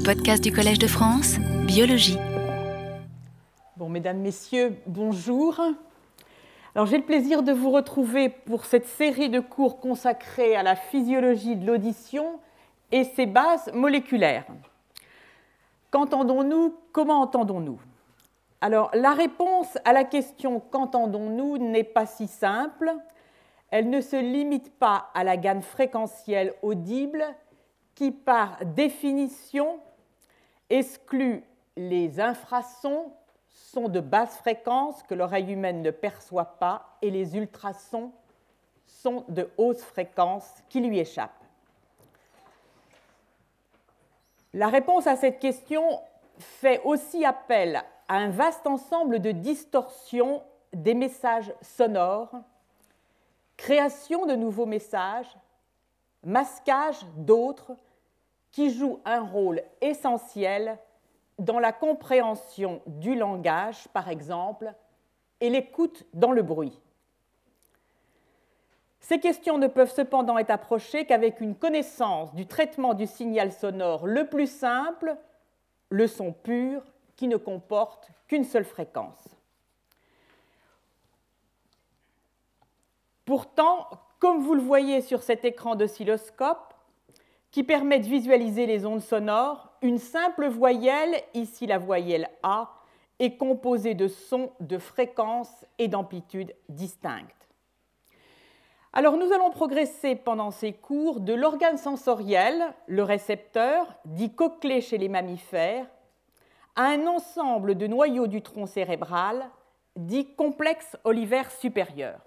Les podcasts du Collège de France, biologie. Bon, mesdames, messieurs, bonjour. Alors, j'ai le plaisir de vous retrouver pour cette série de cours consacrés à la physiologie de l'audition et ses bases moléculaires. Qu'entendons-nous? Comment entendons-nous? Alors, la réponse à la question qu'entendons-nous n'est pas si simple. Elle ne se limite pas à la gamme fréquentielle audible qui, par définition, exclut les infrasons sont de basse fréquence que l'oreille humaine ne perçoit pas et les ultrasons sont de haute fréquence qui lui échappent. La réponse à cette question fait aussi appel à un vaste ensemble de distorsions des messages sonores, création de nouveaux messages, masquage d'autres qui jouent un rôle essentiel dans la compréhension du langage, par exemple, et l'écoute dans le bruit. Ces questions ne peuvent cependant être approchées qu'avec une connaissance du traitement du signal sonore le plus simple, le son pur, qui ne comporte qu'une seule fréquence. Pourtant, comme vous le voyez sur cet écran d'oscilloscope, qui permet de visualiser les ondes sonores, une simple voyelle, ici la voyelle A, est composée de sons de fréquences et d'amplitudes distinctes. Alors nous allons progresser pendant ces cours de l'organe sensoriel, le récepteur, dit cochlée chez les mammifères, à un ensemble de noyaux du tronc cérébral, dit complexe olivaire supérieur.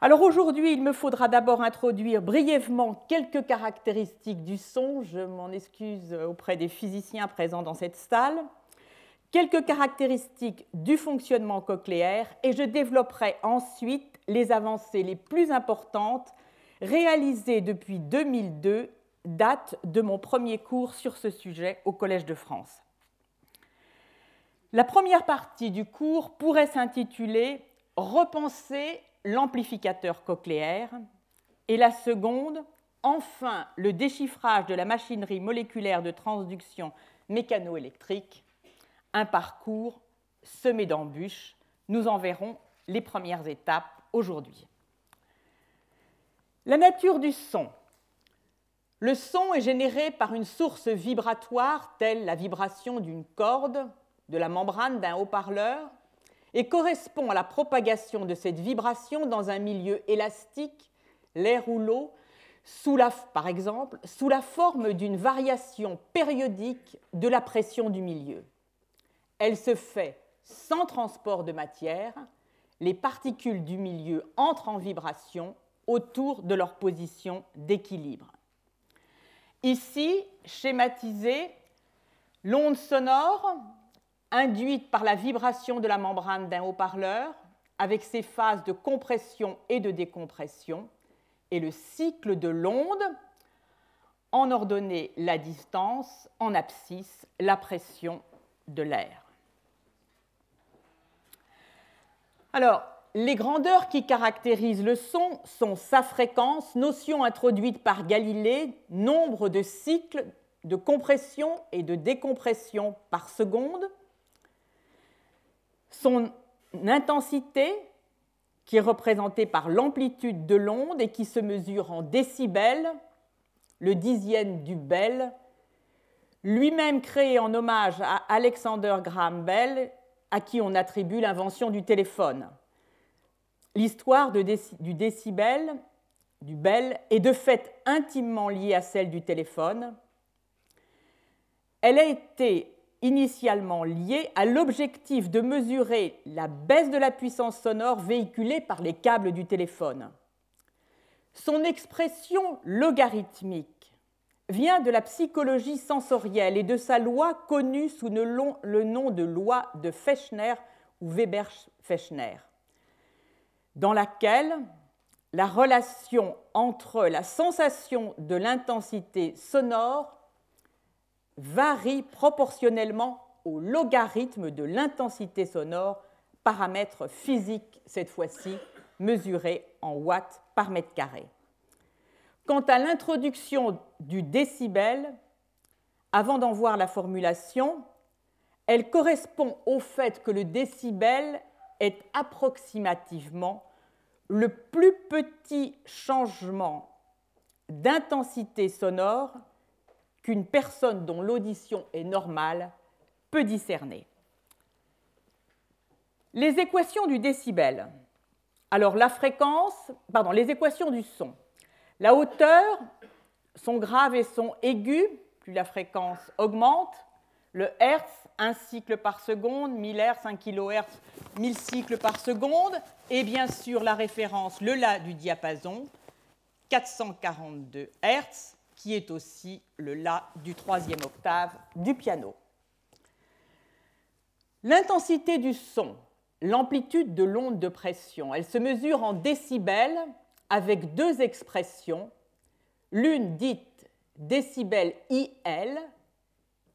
Alors aujourd'hui, il me faudra d'abord introduire brièvement quelques caractéristiques du son, je m'en excuse auprès des physiciens présents dans cette salle, quelques caractéristiques du fonctionnement cochléaire et je développerai ensuite les avancées les plus importantes réalisées depuis 2002, date de mon premier cours sur ce sujet au Collège de France. La première partie du cours pourrait s'intituler Repenser l'amplificateur cochléaire, et la seconde, enfin le déchiffrage de la machinerie moléculaire de transduction mécanoélectrique, un parcours semé d'embûches. Nous en verrons les premières étapes aujourd'hui. La nature du son. Le son est généré par une source vibratoire telle la vibration d'une corde, de la membrane d'un haut-parleur et correspond à la propagation de cette vibration dans un milieu élastique, l'air ou l'eau, par exemple, sous la forme d'une variation périodique de la pression du milieu. Elle se fait sans transport de matière, les particules du milieu entrent en vibration autour de leur position d'équilibre. Ici, schématisé, l'onde sonore induite par la vibration de la membrane d'un haut-parleur, avec ses phases de compression et de décompression, et le cycle de l'onde, en ordonnée la distance, en abscisse la pression de l'air. Alors, les grandeurs qui caractérisent le son sont sa fréquence, notion introduite par Galilée, nombre de cycles de compression et de décompression par seconde, son intensité, qui est représentée par l'amplitude de l'onde et qui se mesure en décibels, le dixième du Bell, lui-même créé en hommage à Alexander Graham Bell, à qui on attribue l'invention du téléphone. L'histoire du décibel, du Bell, est de fait intimement liée à celle du téléphone. Elle a été initialement lié à l'objectif de mesurer la baisse de la puissance sonore véhiculée par les câbles du téléphone. Son expression logarithmique vient de la psychologie sensorielle et de sa loi connue sous le nom de loi de Fechner ou Weber-Fechner, dans laquelle la relation entre la sensation de l'intensité sonore varie proportionnellement au logarithme de l'intensité sonore, paramètre physique cette fois-ci, mesuré en watts par mètre carré. Quant à l'introduction du décibel, avant d'en voir la formulation, elle correspond au fait que le décibel est approximativement le plus petit changement d'intensité sonore qu'une personne dont l'audition est normale peut discerner. Les équations du décibel. Alors la fréquence, pardon, les équations du son. La hauteur sont graves et sont aigus, plus la fréquence augmente. Le Hertz, 1 cycle par seconde, 1000 Hertz, 1 kHz, 1000 cycles par seconde. Et bien sûr la référence, le La du diapason, 442 Hertz, qui est aussi le La du troisième octave du piano. L'intensité du son, l'amplitude de l'onde de pression, elle se mesure en décibels avec deux expressions, l'une dite décibel IL,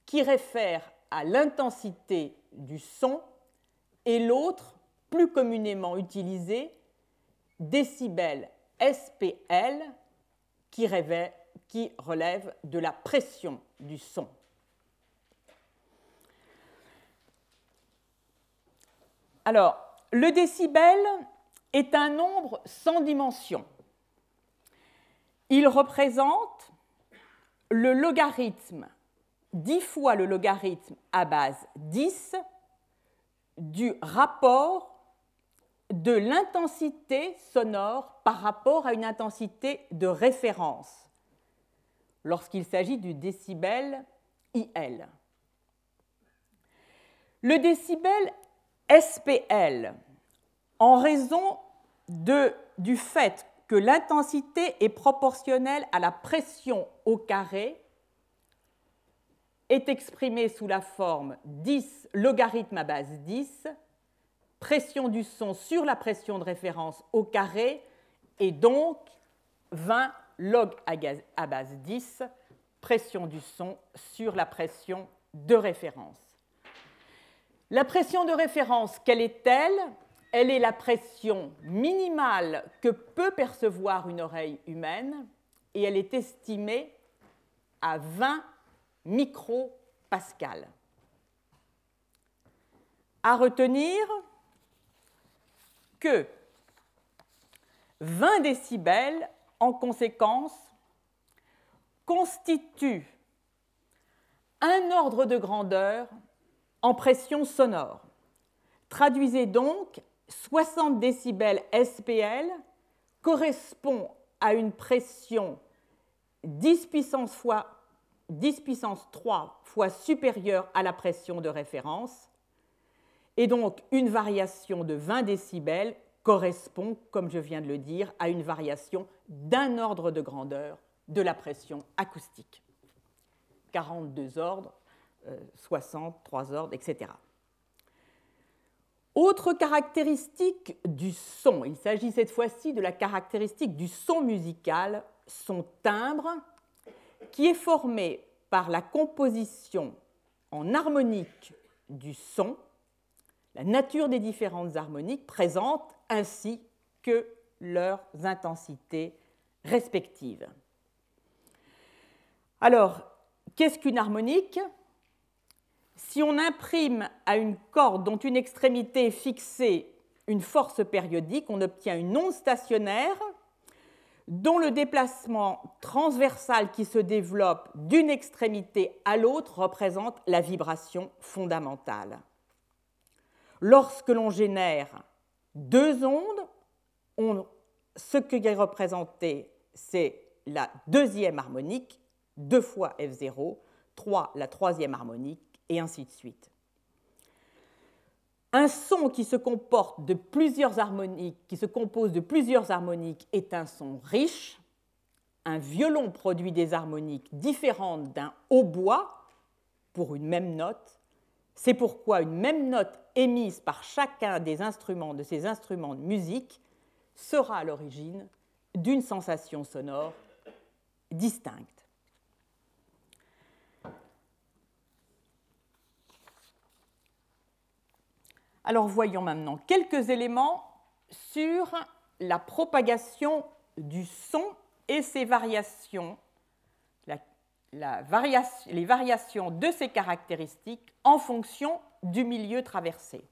qui réfère à l'intensité du son, et l'autre, plus communément utilisée, décibel SPL, qui, qui relève de la pression du son. Alors, le décibel est un nombre sans dimension. Il représente le logarithme, 10 fois le logarithme à base 10 du rapport de l'intensité sonore par rapport à une intensité de référence lorsqu'il s'agit du décibel IL. Le décibel SPL, en raison du fait que l'intensité est proportionnelle à la pression au carré, est exprimée sous la forme 10 logarithme à base 10, pression du son sur la pression de référence au carré, et donc 20 log à base 10, pression du son sur la pression de référence. La pression de référence, quelle est-elle? Elle est la pression minimale que peut percevoir une oreille humaine et elle est estimée à 20 micropascales. À retenir que 20 décibels, en conséquence, constituent un ordre de grandeur en pression sonore. Traduisez donc 60 décibels SPL correspond à une pression 10 puissance, fois, 10 puissance 3 fois supérieure à la pression de référence. Et donc une variation de 20 décibels correspond, comme je viens de le dire, à une variation d'un ordre de grandeur de la pression acoustique. 42 ordres 60, 3 ordres, etc. Autre caractéristique du son, il s'agit cette fois-ci de la caractéristique du son musical, son timbre, qui est formé par la composition en harmonique du son, la nature des différentes harmoniques présentes ainsi que leurs intensités respectives. Alors, qu'est-ce qu'une harmonique? Si on imprime à une corde dont une extrémité est fixée une force périodique, on obtient une onde stationnaire dont le déplacement transversal qui se développe d'une extrémité à l'autre représente la vibration fondamentale. Lorsque l'on génère deux ondes, ce qui est représenté, c'est la deuxième harmonique, deux fois F0, 3 la troisième harmonique, et ainsi de suite. Un son qui se comporte de plusieurs harmoniques, qui se compose de plusieurs harmoniques, est un son riche. Un violon produit des harmoniques différentes d'un hautbois pour une même note. C'est pourquoi une même note émise par chacun des instruments de ces instruments de musique sera à l'origine d'une sensation sonore distincte. Alors voyons maintenant quelques éléments sur la propagation du son et ses variations, les variations de ces caractéristiques en fonction du milieu traversé.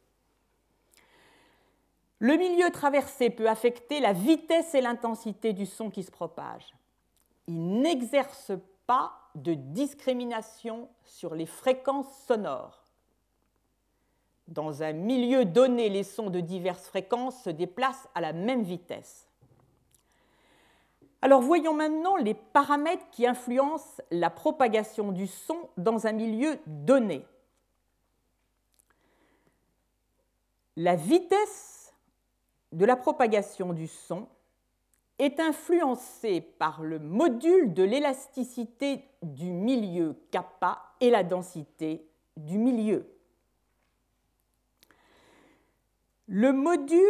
Le milieu traversé peut affecter la vitesse et l'intensité du son qui se propage. Il n'exerce pas de discrimination sur les fréquences sonores. Dans un milieu donné, les sons de diverses fréquences se déplacent à la même vitesse. Alors voyons maintenant les paramètres qui influencent la propagation du son dans un milieu donné. La vitesse de la propagation du son est influencée par le module de l'élasticité du milieu kappa et la densité du milieu. Le module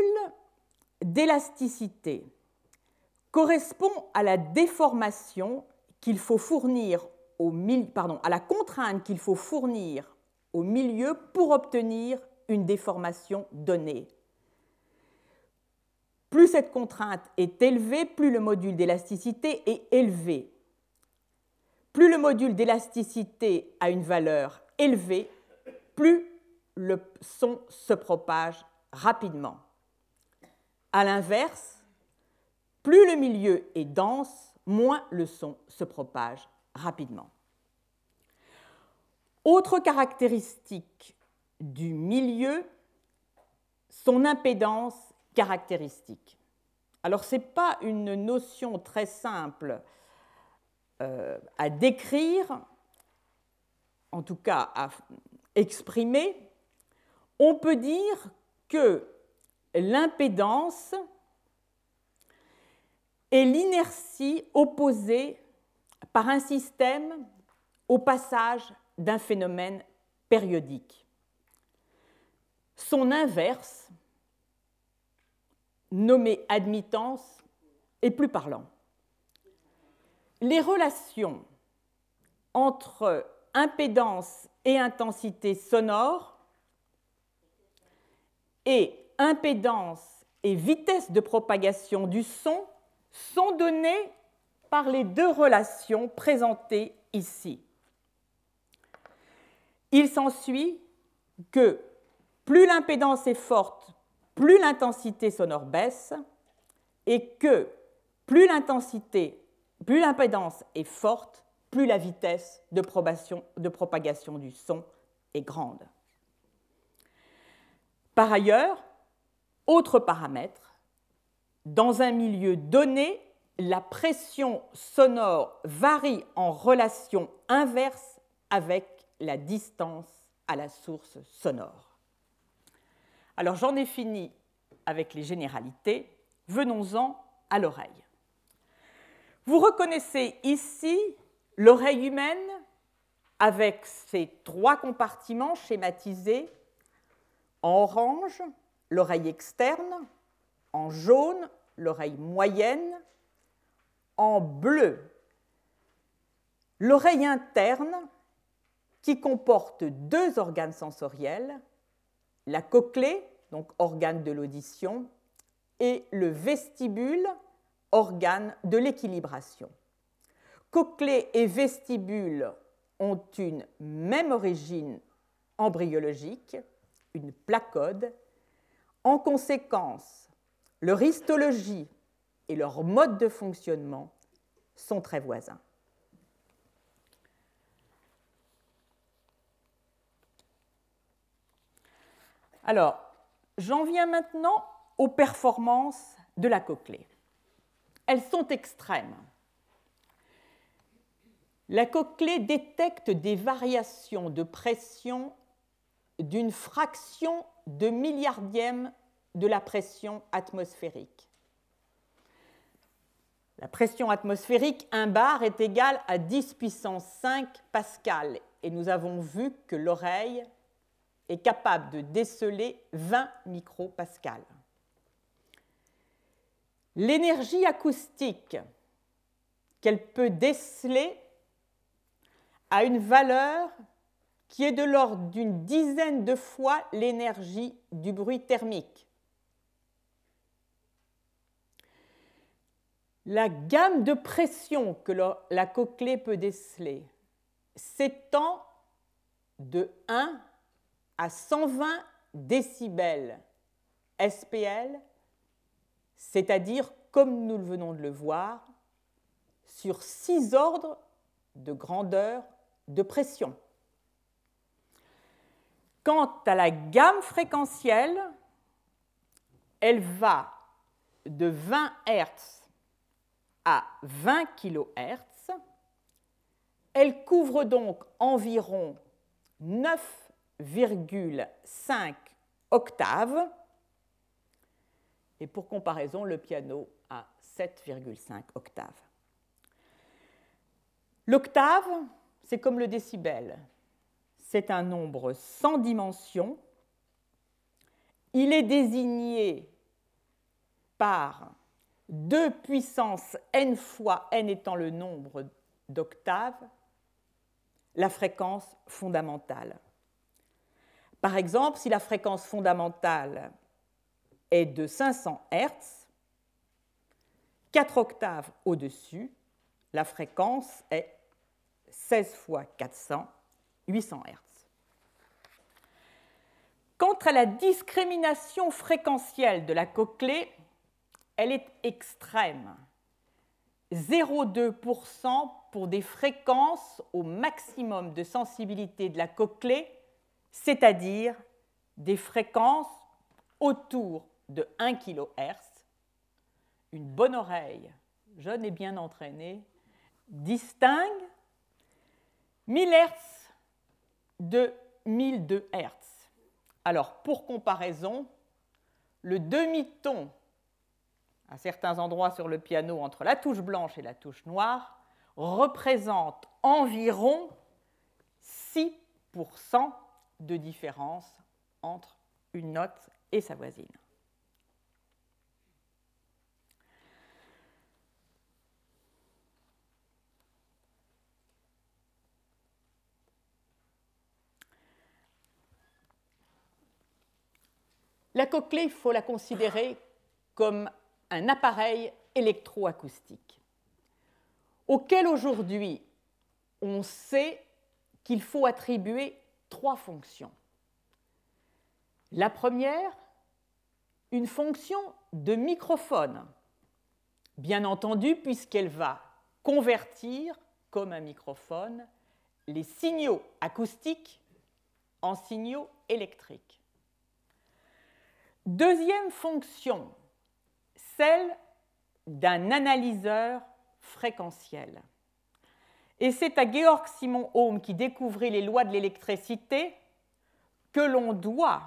d'élasticité correspond à la déformation qu'il faut fournir au pardon, à la contrainte qu'il faut fournir au milieu pour obtenir une déformation donnée. Plus cette contrainte est élevée, plus le module d'élasticité est élevé. Plus le module d'élasticité a une valeur élevée, plus le son se propage rapidement. A l'inverse, plus le milieu est dense, moins le son se propage rapidement. Autre caractéristique du milieu, son impédance caractéristique. Alors ce n'est pas une notion très simple euh, à décrire, en tout cas à exprimer. On peut dire que l'impédance est l'inertie opposée par un système au passage d'un phénomène périodique. Son inverse, nommé admittance, est plus parlant. Les relations entre impédance et intensité sonore et impédance et vitesse de propagation du son sont données par les deux relations présentées ici. Il s'ensuit que plus l'impédance est forte, plus l'intensité sonore baisse, et que plus l'intensité, plus l'impédance est forte, plus la vitesse de, de propagation du son est grande. Par ailleurs, autre paramètre, dans un milieu donné, la pression sonore varie en relation inverse avec la distance à la source sonore. Alors j'en ai fini avec les généralités, venons-en à l'oreille. Vous reconnaissez ici l'oreille humaine avec ses trois compartiments schématisés. En orange, l'oreille externe, en jaune, l'oreille moyenne, en bleu, l'oreille interne qui comporte deux organes sensoriels, la cochlée, donc organe de l'audition, et le vestibule, organe de l'équilibration. Cochlée et vestibule ont une même origine embryologique, une placode. En conséquence, leur histologie et leur mode de fonctionnement sont très voisins. Alors, j'en viens maintenant aux performances de la cochlée. Elles sont extrêmes. La cochlée détecte des variations de pression d'une fraction de milliardième de la pression atmosphérique. La pression atmosphérique 1 bar est égale à 10 puissance 5 pascal et nous avons vu que l'oreille est capable de déceler 20 micropascales. L'énergie acoustique qu'elle peut déceler a une valeur qui est de l'ordre d'une dizaine de fois l'énergie du bruit thermique. La gamme de pression que la cochlée peut déceler s'étend de 1 à 120 décibels SPL, c'est-à-dire, comme nous venons de le voir, sur six ordres de grandeur de pression. Quant à la gamme fréquentielle, elle va de 20 Hz à 20 kHz. Elle couvre donc environ 9,5 octaves. Et pour comparaison, le piano a 7,5 octaves. L'octave, c'est comme le décibel. C'est un nombre sans dimension. Il est désigné par 2 puissance n fois n étant le nombre d'octaves, la fréquence fondamentale. Par exemple, si la fréquence fondamentale est de 500 Hz, 4 octaves au-dessus, la fréquence est 16 fois 400, 800 Hz. Quant à la discrimination fréquentielle de la cochlée, elle est extrême. 0,2% pour des fréquences au maximum de sensibilité de la cochlée, c'est-à-dire des fréquences autour de 1 kHz. Une bonne oreille, jeune et bien entraînée, distingue 1000 Hz de 1002 Hz. Alors, pour comparaison, le demi-ton à certains endroits sur le piano entre la touche blanche et la touche noire représente environ 6% de différence entre une note et sa voisine. La cochlée, il faut la considérer comme un appareil électroacoustique auquel aujourd'hui on sait qu'il faut attribuer trois fonctions. La première, une fonction de microphone, bien entendu puisqu'elle va convertir, comme un microphone, les signaux acoustiques en signaux électriques. Deuxième fonction, celle d'un analyseur fréquentiel. Et c'est à Georg Simon Ohm qui découvrit les lois de l'électricité que l'on doit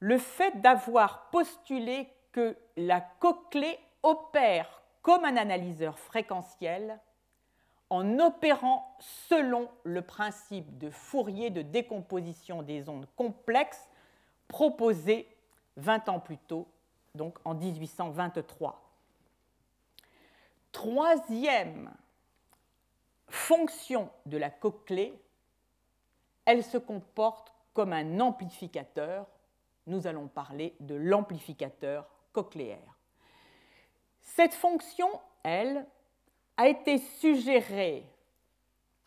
le fait d'avoir postulé que la cochlée opère comme un analyseur fréquentiel en opérant selon le principe de Fourier de décomposition des ondes complexes proposé 20 ans plus tôt donc en 1823. Troisième fonction de la cochlée, elle se comporte comme un amplificateur. Nous allons parler de l'amplificateur cochléaire. Cette fonction, elle, a été suggérée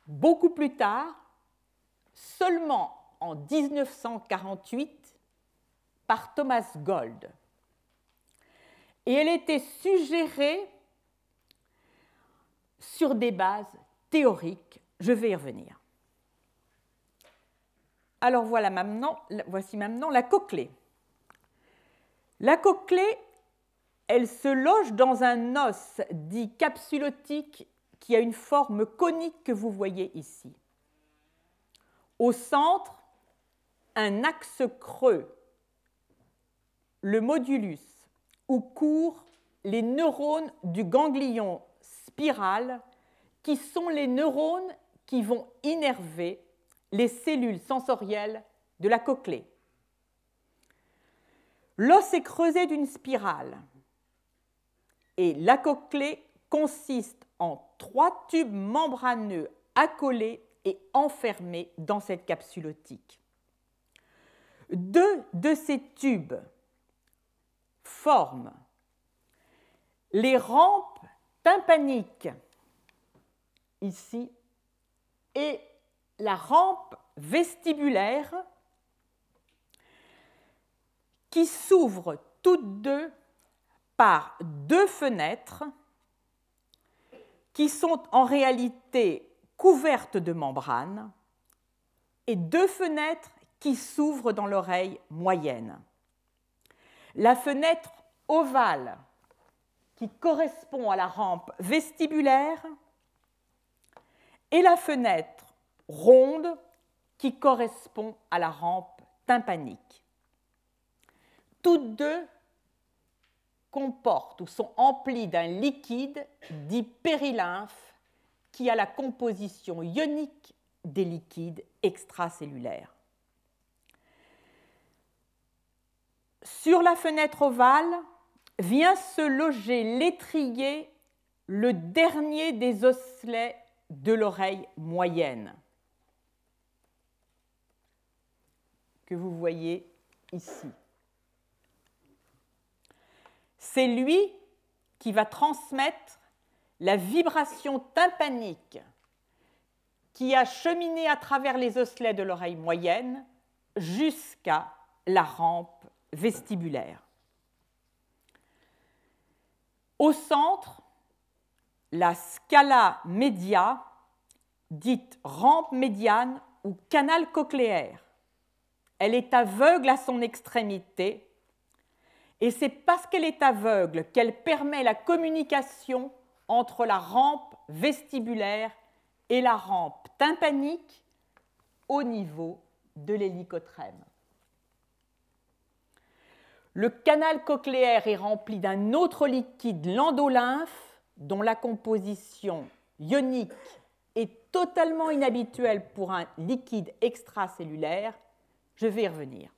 beaucoup plus tard, seulement en 1948, par Thomas Gold et elle était suggérée sur des bases théoriques. Je vais y revenir. Alors voilà maintenant, voici maintenant la cochlée. La cochlée, elle se loge dans un os dit capsulotique qui a une forme conique que vous voyez ici. Au centre, un axe creux, le modulus, où courent les neurones du ganglion spiral, qui sont les neurones qui vont innerver les cellules sensorielles de la cochlée. L'os est creusé d'une spirale et la cochlée consiste en trois tubes membraneux accolés et enfermés dans cette capsule optique. Deux de ces tubes forme les rampes tympaniques ici et la rampe vestibulaire qui s'ouvrent toutes deux par deux fenêtres qui sont en réalité couvertes de membranes et deux fenêtres qui s'ouvrent dans l'oreille moyenne. La fenêtre ovale qui correspond à la rampe vestibulaire et la fenêtre ronde qui correspond à la rampe tympanique. Toutes deux comportent ou sont emplies d'un liquide dit périlymphe qui a la composition ionique des liquides extracellulaires. Sur la fenêtre ovale vient se loger l'étrier, le dernier des osselets de l'oreille moyenne, que vous voyez ici. C'est lui qui va transmettre la vibration tympanique qui a cheminé à travers les osselets de l'oreille moyenne jusqu'à la rampe vestibulaire. Au centre, la scala média, dite rampe médiane ou canal cochléaire. Elle est aveugle à son extrémité et c'est parce qu'elle est aveugle qu'elle permet la communication entre la rampe vestibulaire et la rampe tympanique au niveau de l'hélicotrème. Le canal cochléaire est rempli d'un autre liquide, l'endolymphe, dont la composition ionique est totalement inhabituelle pour un liquide extracellulaire. Je vais y revenir.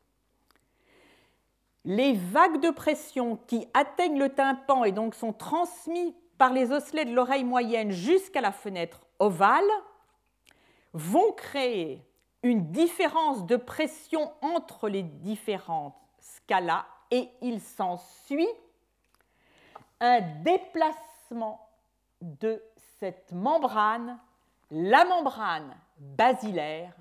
Les vagues de pression qui atteignent le tympan et donc sont transmises par les osselets de l'oreille moyenne jusqu'à la fenêtre ovale vont créer une différence de pression entre les différentes scalas et il s'ensuit un déplacement de cette membrane, la membrane basilaire,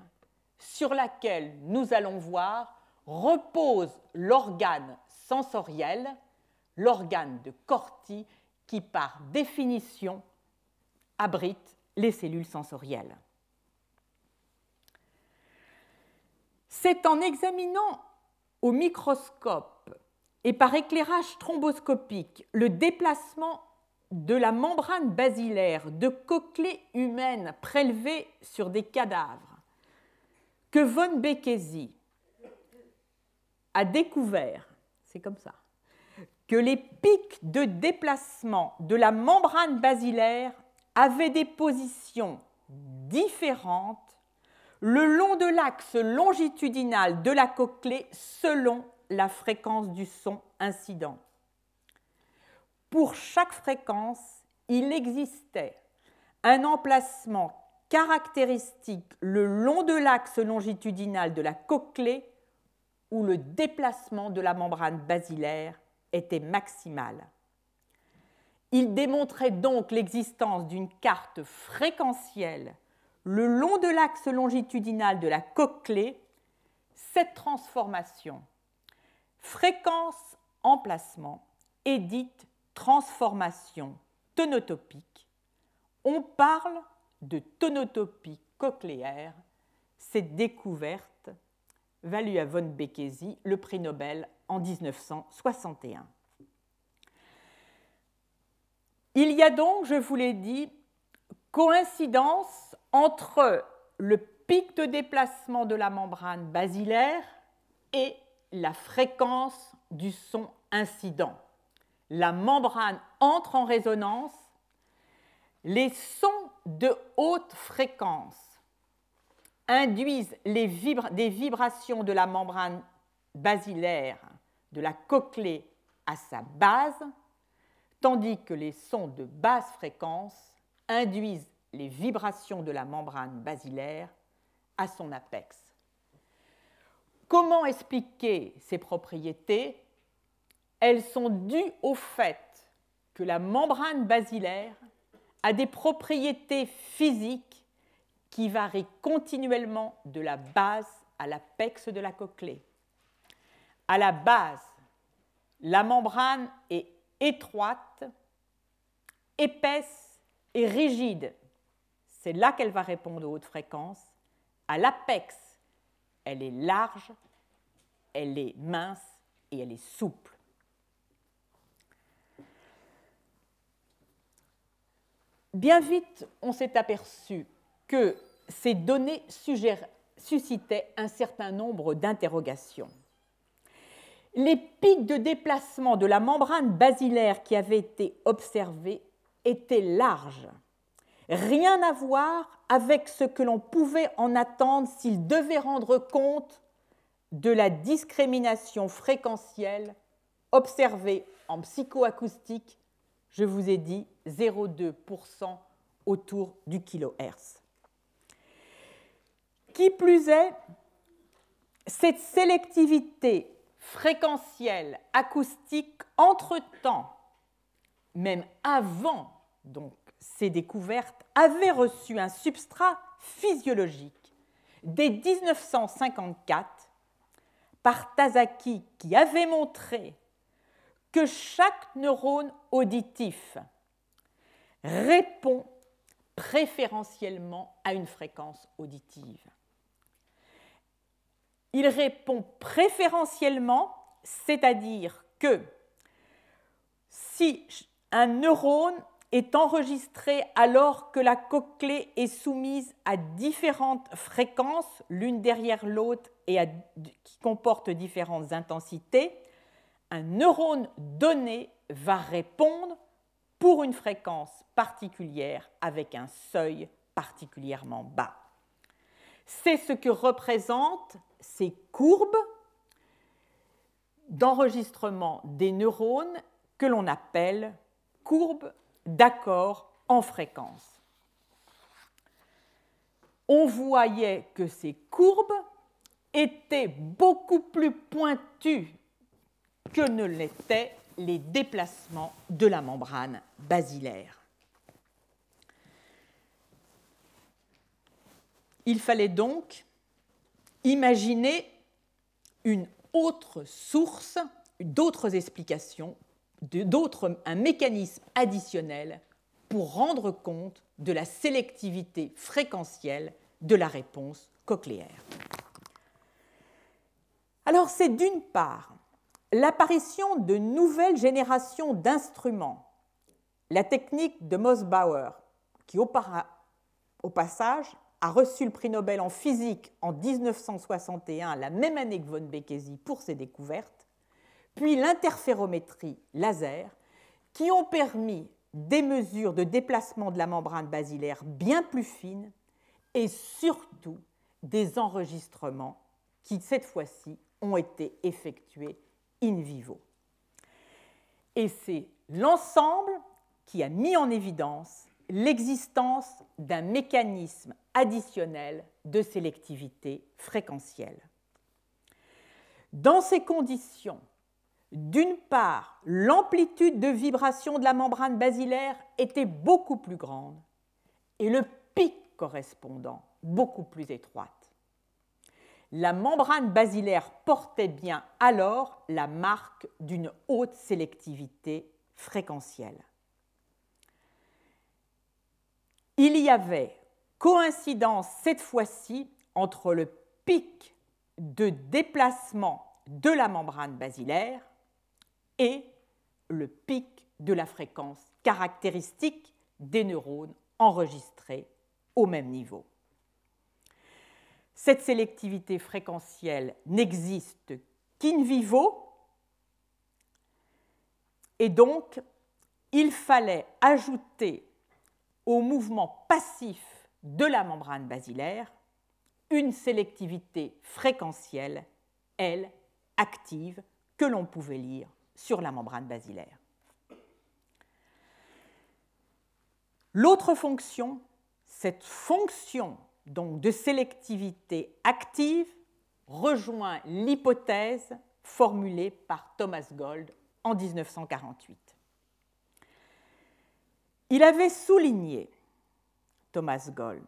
sur laquelle nous allons voir repose l'organe sensoriel, l'organe de Corti, qui par définition abrite les cellules sensorielles. C'est en examinant au microscope et par éclairage thromboscopique le déplacement de la membrane basilaire de cochlée humaine prélevée sur des cadavres que von Békési a découvert, c'est comme ça, que les pics de déplacement de la membrane basilaire avaient des positions différentes le long de l'axe longitudinal de la cochlée selon la fréquence du son incident. Pour chaque fréquence, il existait un emplacement caractéristique le long de l'axe longitudinal de la cochlée où le déplacement de la membrane basilaire était maximal. Il démontrait donc l'existence d'une carte fréquentielle le long de l'axe longitudinal de la cochlée. Cette transformation, fréquence-emplacement, est dite transformation tonotopique. On parle de tonotopie cochléaire. Cette découverte valut à von Békési le prix Nobel en 1961. Il y a donc, je vous l'ai dit, coïncidence entre le pic de déplacement de la membrane basilaire et la fréquence du son incident. La membrane entre en résonance. Les sons de haute fréquence induisent des vibrations de la membrane basilaire de la cochlée à sa base, tandis que les sons de basse fréquence induisent les vibrations de la membrane basilaire à son apex. Comment expliquer ces propriétés? Elles sont dues au fait que la membrane basilaire a des propriétés physiques qui varie continuellement de la base à l'apex de la cochlée. À la base, la membrane est étroite, épaisse et rigide. C'est là qu'elle va répondre aux hautes fréquences. À l'apex, elle est large, elle est mince et elle est souple. Bien vite, on s'est aperçu que ces données suscitaient un certain nombre d'interrogations. Les pics de déplacement de la membrane basilaire qui avaient été observés étaient larges. Rien à voir avec ce que l'on pouvait en attendre s'il devait rendre compte de la discrimination fréquentielle observée en psychoacoustique, je vous ai dit 0,2% autour du kilohertz. Qui plus est, cette sélectivité fréquentielle acoustique entre-temps, même avant donc ces découvertes, avait reçu un substrat physiologique dès 1954 par Tazaki qui avait montré que chaque neurone auditif répond préférentiellement à une fréquence auditive. Il répond préférentiellement, c'est-à-dire que si un neurone est enregistré alors que la cochlée est soumise à différentes fréquences, l'une derrière l'autre, et qui comportent différentes intensités, un neurone donné va répondre pour une fréquence particulière avec un seuil particulièrement bas. C'est ce que représentent ces courbes d'enregistrement des neurones que l'on appelle courbes d'accord en fréquence. On voyait que ces courbes étaient beaucoup plus pointues que ne l'étaient les déplacements de la membrane basilaire. Il fallait donc imaginer une autre source, d'autres explications un mécanisme additionnel pour rendre compte de la sélectivité fréquentielle de la réponse cochléaire. Alors c'est d'une part l'apparition de nouvelles générations d'instruments, la technique de Mossbauer, qui au, au passage a reçu le prix Nobel en physique en 1961, la même année que von Békési, pour ses découvertes, puis l'interférométrie laser, qui ont permis des mesures de déplacement de la membrane basilaire bien plus fines et surtout des enregistrements qui, cette fois-ci, ont été effectués in vivo. Et c'est l'ensemble qui a mis en évidence l'existence d'un mécanisme additionnel de sélectivité fréquentielle. Dans ces conditions, d'une part, l'amplitude de vibration de la membrane basilaire était beaucoup plus grande et le pic correspondant beaucoup plus étroite. La membrane basilaire portait bien alors la marque d'une haute sélectivité fréquentielle. Il y avait coïncidence cette fois-ci entre le pic de déplacement de la membrane basilaire et le pic de la fréquence caractéristique des neurones enregistrés au même niveau. Cette sélectivité fréquentielle n'existe qu'in vivo et donc il fallait ajouter au mouvement passif de la membrane basilaire une sélectivité fréquentielle, elle, active, que l'on pouvait lire sur la membrane basilaire. L'autre fonction, cette fonction donc de sélectivité active, rejoint l'hypothèse formulée par Thomas Gold en 1948. Il avait souligné, Thomas Gold,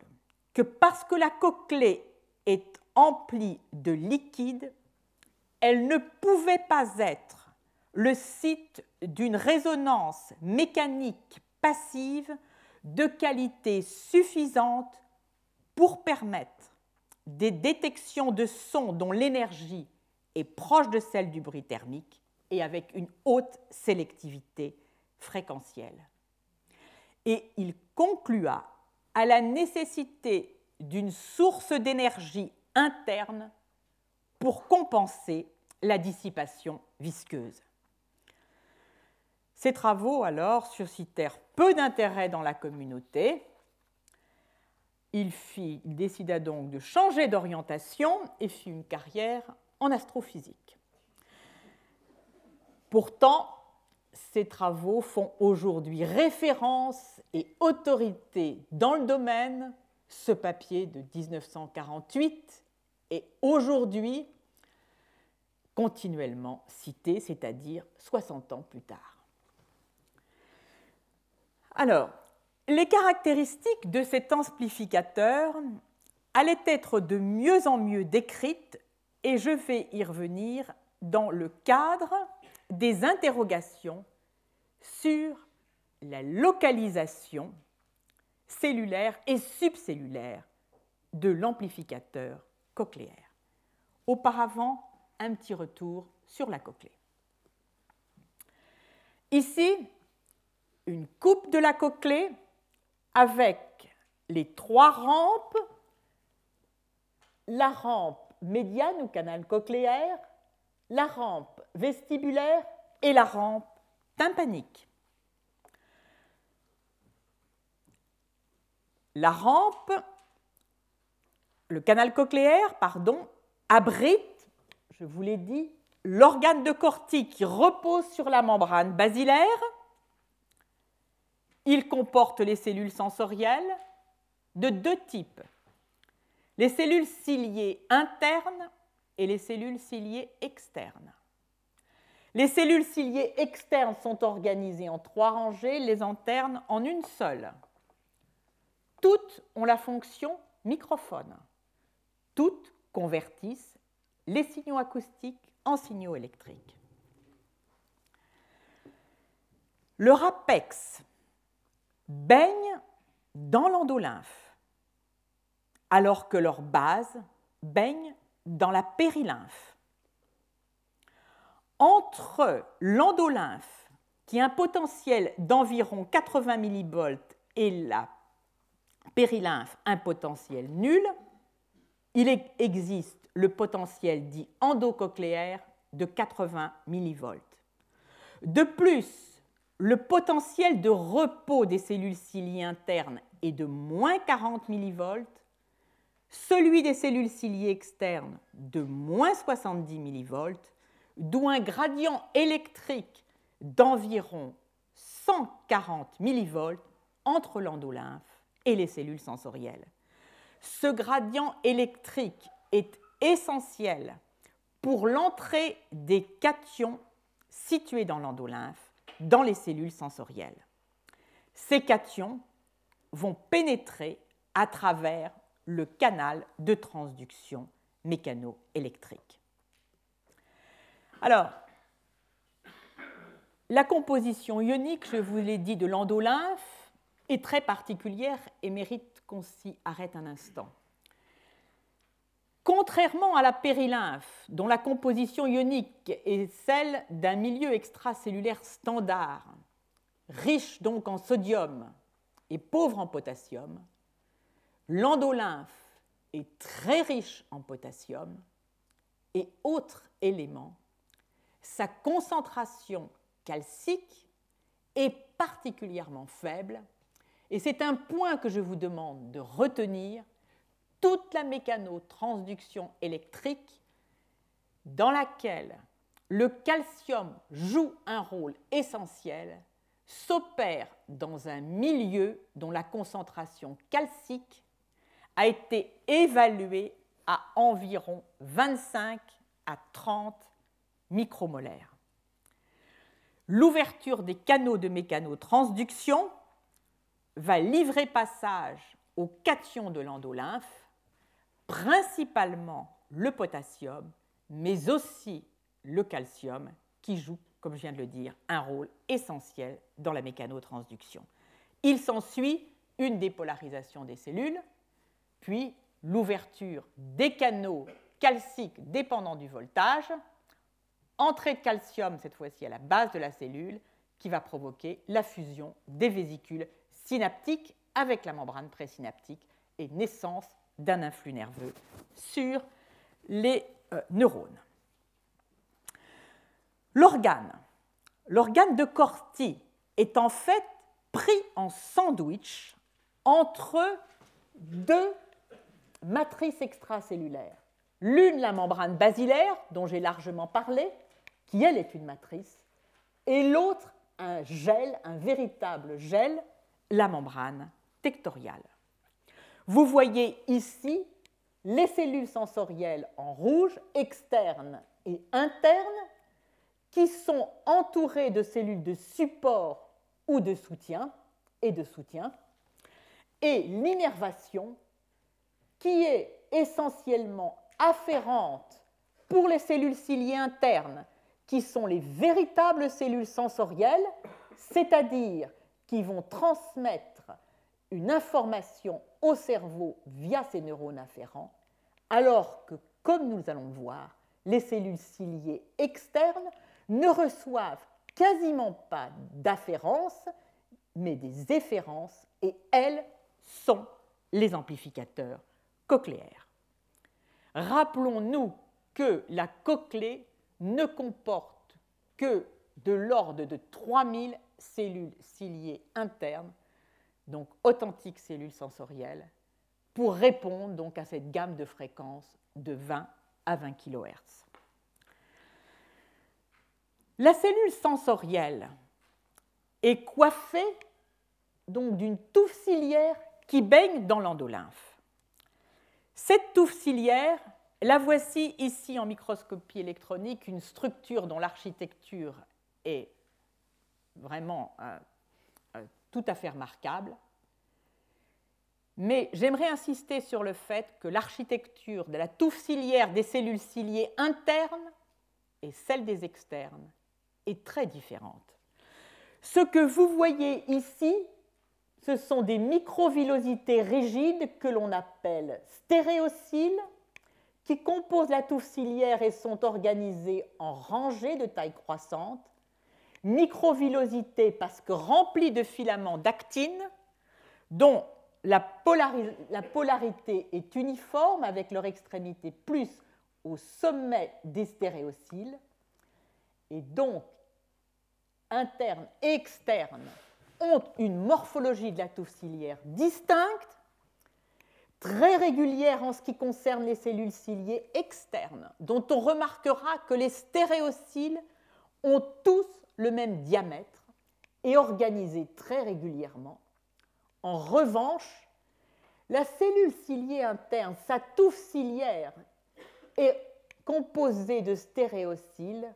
que parce que la cochlée est emplie de liquide, elle ne pouvait pas être le site d'une résonance mécanique passive de qualité suffisante pour permettre des détections de sons dont l'énergie est proche de celle du bruit thermique et avec une haute sélectivité fréquentielle. Et il conclua à la nécessité d'une source d'énergie interne pour compenser la dissipation visqueuse. Ces travaux, alors, suscitèrent peu d'intérêt dans la communauté. Il, décida donc de changer d'orientation et fit une carrière en astrophysique. Pourtant, ces travaux font aujourd'hui référence et autorité dans le domaine. Ce papier de 1948 est aujourd'hui continuellement cité, c'est-à-dire 60 ans plus tard. Alors, les caractéristiques de cet amplificateur allaient être de mieux en mieux décrites et je vais y revenir dans le cadre des interrogations sur la localisation cellulaire et subcellulaire de l'amplificateur cochléaire. Auparavant, un petit retour sur la cochlée. Ici, une coupe de la cochlée avec les trois rampes, la rampe médiane ou canal cochléaire, la rampe vestibulaire et la rampe tympanique. La rampe, le canal cochléaire, pardon, abrite, je vous l'ai dit, l'organe de Corti qui repose sur la membrane basilaire. Il comporte les cellules sensorielles de deux types. Les cellules ciliées internes et les cellules ciliées externes. Les cellules ciliées externes sont organisées en trois rangées, les internes en une seule. Toutes ont la fonction microphone. Toutes convertissent les signaux acoustiques en signaux électriques. Le rapex baigne dans l'endolymphe, alors que leur base baigne dans la périlymphe entre l'endolymphe, qui a un potentiel d'environ 80 millivolts, et la périlymphe, un potentiel nul, il existe le potentiel dit endocochléaire de 80 millivolts. De plus, le potentiel de repos des cellules ciliées internes est de moins 40 millivolts, celui des cellules ciliées externes de moins 70 millivolts, d'où un gradient électrique d'environ 140 millivolts entre l'endolymphe et les cellules sensorielles. Ce gradient électrique est essentiel pour l'entrée des cations situés dans l'endolymphe dans les cellules sensorielles. Ces cations vont pénétrer à travers le canal de transduction mécanoélectrique. Alors, la composition ionique, je vous l'ai dit, de l'endolymphe est très particulière et mérite qu'on s'y arrête un instant. Contrairement à la périlymphe, dont la composition ionique est celle d'un milieu extracellulaire standard, riche donc en sodium et pauvre en potassium, l'endolymphe est très riche en potassium. Et autres éléments sa concentration calcique est particulièrement faible, et c'est un point que je vous demande de retenir, toute la mécanotransduction électrique dans laquelle le calcium joue un rôle essentiel s'opère dans un milieu dont la concentration calcique a été évaluée à environ 25 à 30 micromolaire. L'ouverture des canaux de mécanotransduction va livrer passage aux cations de l'endolymphe, principalement le potassium, mais aussi le calcium, qui joue, comme je viens de le dire, un rôle essentiel dans la mécanotransduction. Il s'ensuit une dépolarisation des cellules, puis l'ouverture des canaux calciques dépendant du voltage, entrée de calcium cette fois-ci à la base de la cellule, qui va provoquer la fusion des vésicules synaptiques avec la membrane présynaptique et naissance d'un influx nerveux sur les euh, neurones. L'organe, l'organe de Corti est en fait pris en sandwich entre deux matrices extracellulaires. L'une, la membrane basilaire, dont j'ai largement parlé, qui elle est une matrice, et l'autre, un gel, un véritable gel, la membrane tectoriale. Vous voyez ici les cellules sensorielles en rouge, externes et internes, qui sont entourées de cellules de support ou de soutien, et de soutien, et l'innervation qui est essentiellement afférente pour les cellules ciliées internes, qui sont les véritables cellules sensorielles, c'est-à-dire qui vont transmettre une information au cerveau via ces neurones afférents, alors que, comme nous allons le voir, les cellules ciliées externes ne reçoivent quasiment pas d'afférence, mais des efférences, et elles sont les amplificateurs cochléaires. Rappelons-nous que la cochlée ne comporte que de l'ordre de 3000 cellules ciliées internes, donc authentiques cellules sensorielles, pour répondre donc à cette gamme de fréquences de 20 à 20 kHz. La cellule sensorielle est coiffée donc d'une touffe ciliaire qui baigne dans l'endolymphe. Cette touffe ciliaire, la voici ici en microscopie électronique, une structure dont l'architecture est vraiment euh, tout à fait remarquable. Mais j'aimerais insister sur le fait que l'architecture de la touffe ciliaire des cellules ciliées internes et celle des externes est très différente. Ce que vous voyez ici, ce sont des microvillosités rigides que l'on appelle stéréociles, qui composent la touffe ciliaire et sont organisées en rangées de taille croissante. Microvillosités parce que remplies de filaments d'actine, dont la, la, polarité est uniforme avec leur extrémité plus au sommet des stéréociles. Et donc, interne et externe ont une morphologie de la touffe ciliaire distincte, très régulière en ce qui concerne les cellules ciliées externes, dont on remarquera que les stéréociles ont tous le même diamètre et organisés très régulièrement. En revanche, la cellule ciliée interne, sa touffe ciliaire, est composée de stéréociles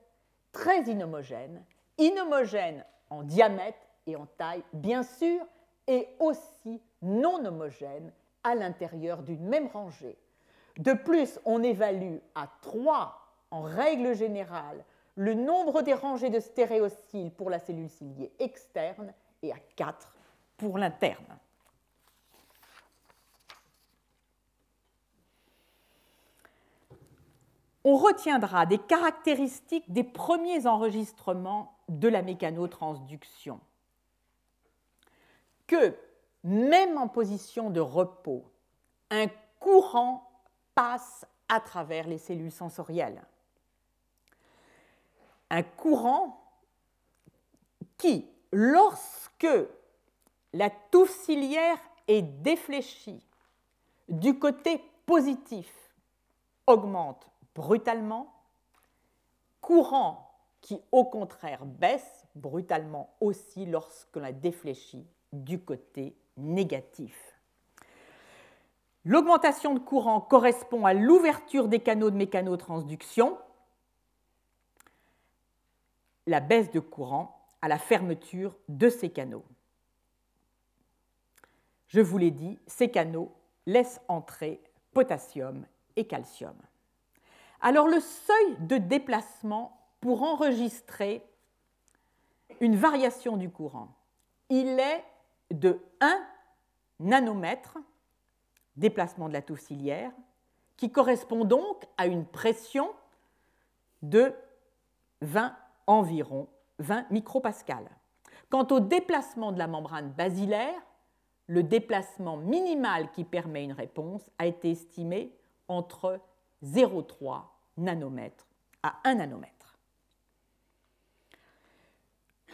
très inhomogènes, inhomogènes en diamètre et en taille, bien sûr, et aussi non homogènes à l'intérieur d'une même rangée. De plus, on évalue à 3, en règle générale, le nombre des rangées de stéréociles pour la cellule ciliée externe et à 4 pour l'interne. On retiendra des caractéristiques des premiers enregistrements de la mécanotransduction que même en position de repos, un courant passe à travers les cellules sensorielles. Un courant qui, lorsque la touffe est défléchie du côté positif, augmente brutalement, courant qui au contraire baisse brutalement aussi lorsque la défléchit du côté négatif. L'augmentation de courant correspond à l'ouverture des canaux de mécanotransduction, la baisse de courant à la fermeture de ces canaux. je vous l'ai dit, ces canaux laissent entrer potassium et calcium. Alors le seuil de déplacement pour enregistrer une variation du courant, il est de 1 nanomètre, déplacement de la touffe ciliaire, qui correspond donc à une pression de 20 environ 20 micropascales. Quant au déplacement de la membrane basilaire, le déplacement minimal qui permet une réponse a été estimé entre 0,3 nanomètres à 1 nanomètre.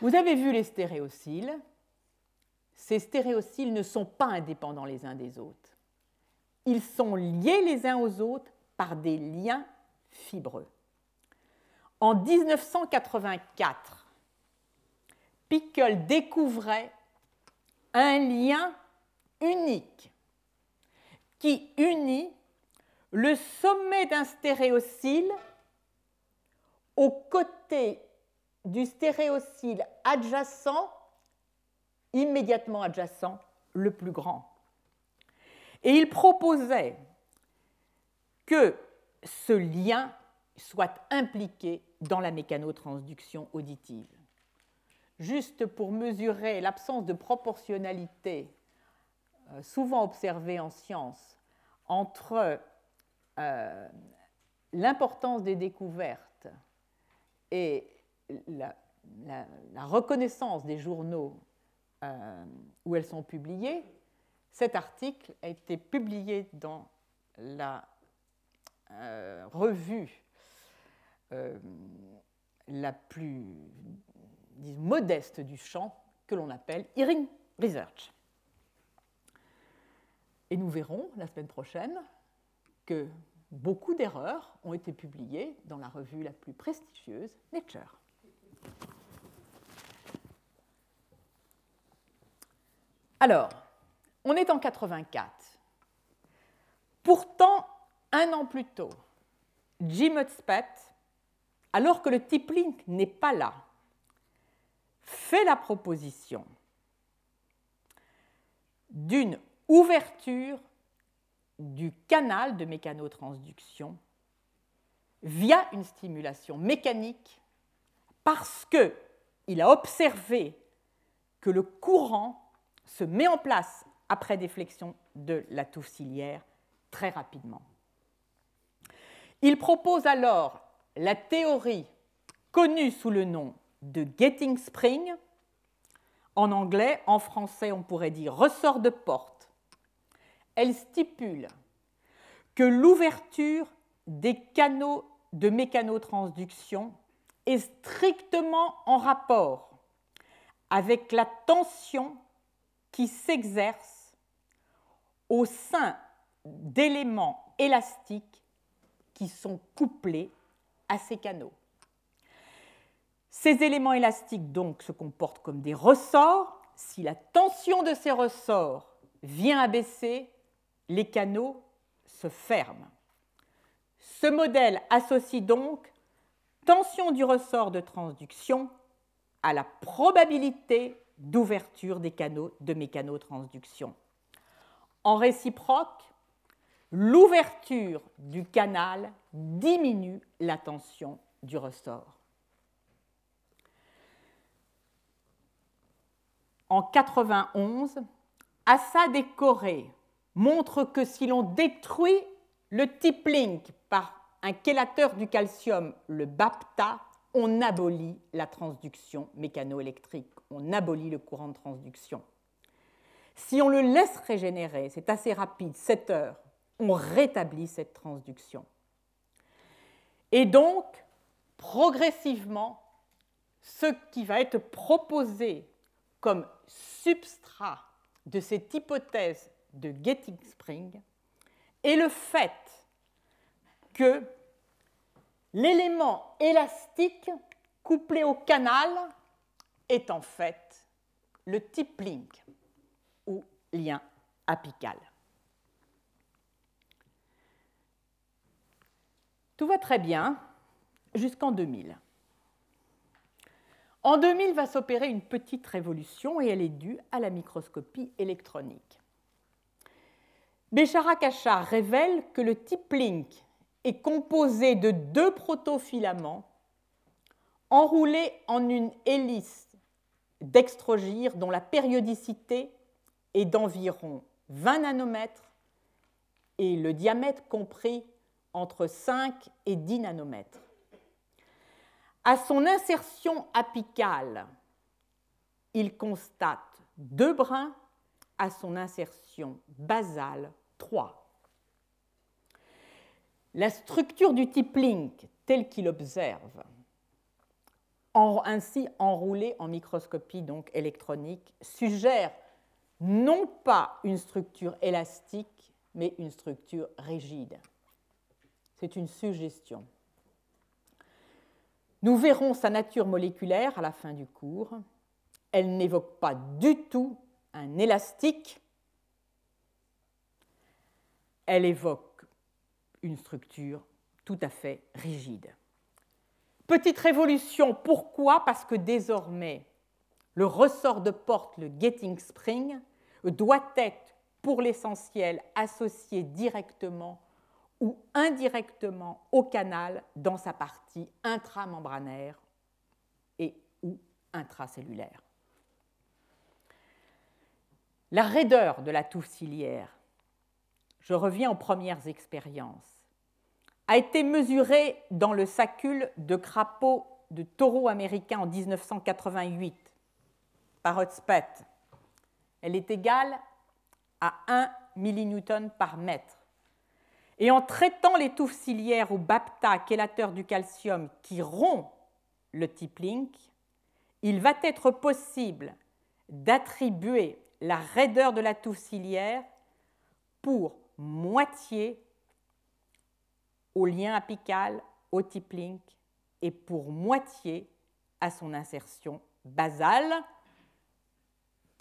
Vous avez vu les stéréociles. Ces stéréociles ne sont pas indépendants les uns des autres. Ils sont liés les uns aux autres par des liens fibreux. En 1984, Pickle découvrait un lien unique qui unit le sommet d'un stéréocyle au côté du stéréocyle adjacent, immédiatement adjacent, le plus grand. Et il proposait que ce lien soit impliqué dans la mécanotransduction auditive. Juste pour mesurer l'absence de proportionnalité euh, souvent observée en science entre euh, l'importance des découvertes et la, reconnaissance des journaux euh, où elles sont publiées, cet article a été publié dans la revue la plus modeste du champ que l'on appelle Hearing Research. Et nous verrons la semaine prochaine que beaucoup d'erreurs ont été publiées dans la revue la plus prestigieuse, Nature. Alors, on est en 84. Pourtant, un an plus tôt, Jim Hudspeth, alors que le Tiplink n'est pas là, fait la proposition d'une ouverture du canal de mécanotransduction via une stimulation mécanique parce qu'il a observé que le courant se met en place après déflexion de la touffe ciliaire très rapidement. Il propose alors la théorie connue sous le nom de Getting Spring. En anglais, en français, on pourrait dire ressort de porte. Elle stipule que l'ouverture des canaux de mécanotransduction est strictement en rapport avec la tension qui s'exerce au sein d'éléments élastiques qui sont couplés à ces canaux. Ces éléments élastiques donc se comportent comme des ressorts. Si la tension de ces ressorts vient à baisser, les canaux se ferment. Ce modèle associe donc tension du ressort de transduction à la probabilité d'ouverture des canaux de mécanotransduction. En réciproque, l'ouverture du canal diminue la tension du ressort. en 91, Assad et Corée montrent que si l'on détruit le type link par un chélateur du calcium, le BAPTA, on abolit la transduction mécanoélectrique, on abolit le courant de transduction. Si on le laisse régénérer, c'est assez rapide, 7 heures, on rétablit cette transduction. Et donc, progressivement, ce qui va être proposé comme substrat de cette hypothèse de Getting Spring est le fait que l'élément élastique couplé au canal est en fait le type link ou lien apical. Tout va très bien jusqu'en 2000. En 2000 va s'opérer une petite révolution et elle est due à la microscopie électronique. Béchara-Cachard révèle que le type Link est composé de deux protofilaments enroulés en une hélice d'extrogire dont la périodicité est d'environ 20 nanomètres et le diamètre compris entre 5 et 10 nanomètres. À son insertion apicale, il constate deux brins, à son insertion basale, trois. La structure du type Link, telle qu'il observe, ainsi enroulée en microscopie donc électronique, suggère non pas une structure élastique, mais une structure rigide. C'est une suggestion. Nous verrons sa nature moléculaire à la fin du cours. Elle n'évoque pas du tout un élastique. Elle évoque une structure tout à fait rigide. Petite révolution, pourquoi? Parce que désormais, le ressort de porte, le getting spring, doit être pour l'essentiel associé directement ou indirectement au canal dans sa partie intramembranaire et ou intracellulaire. La raideur de la touffe ciliaire, je reviens aux premières expériences, a été mesurée dans le sacule de crapaud de taureau américain en 1988 par Hotspet. Elle est égale à 1 millinewton par mètre. Et en traitant les touffes ciliaires au BAPTA, chélateur du calcium, qui rompt le type Link, il va être possible d'attribuer la raideur de la touffe ciliaire pour moitié au lien apical, au type Link, et pour moitié à son insertion basale,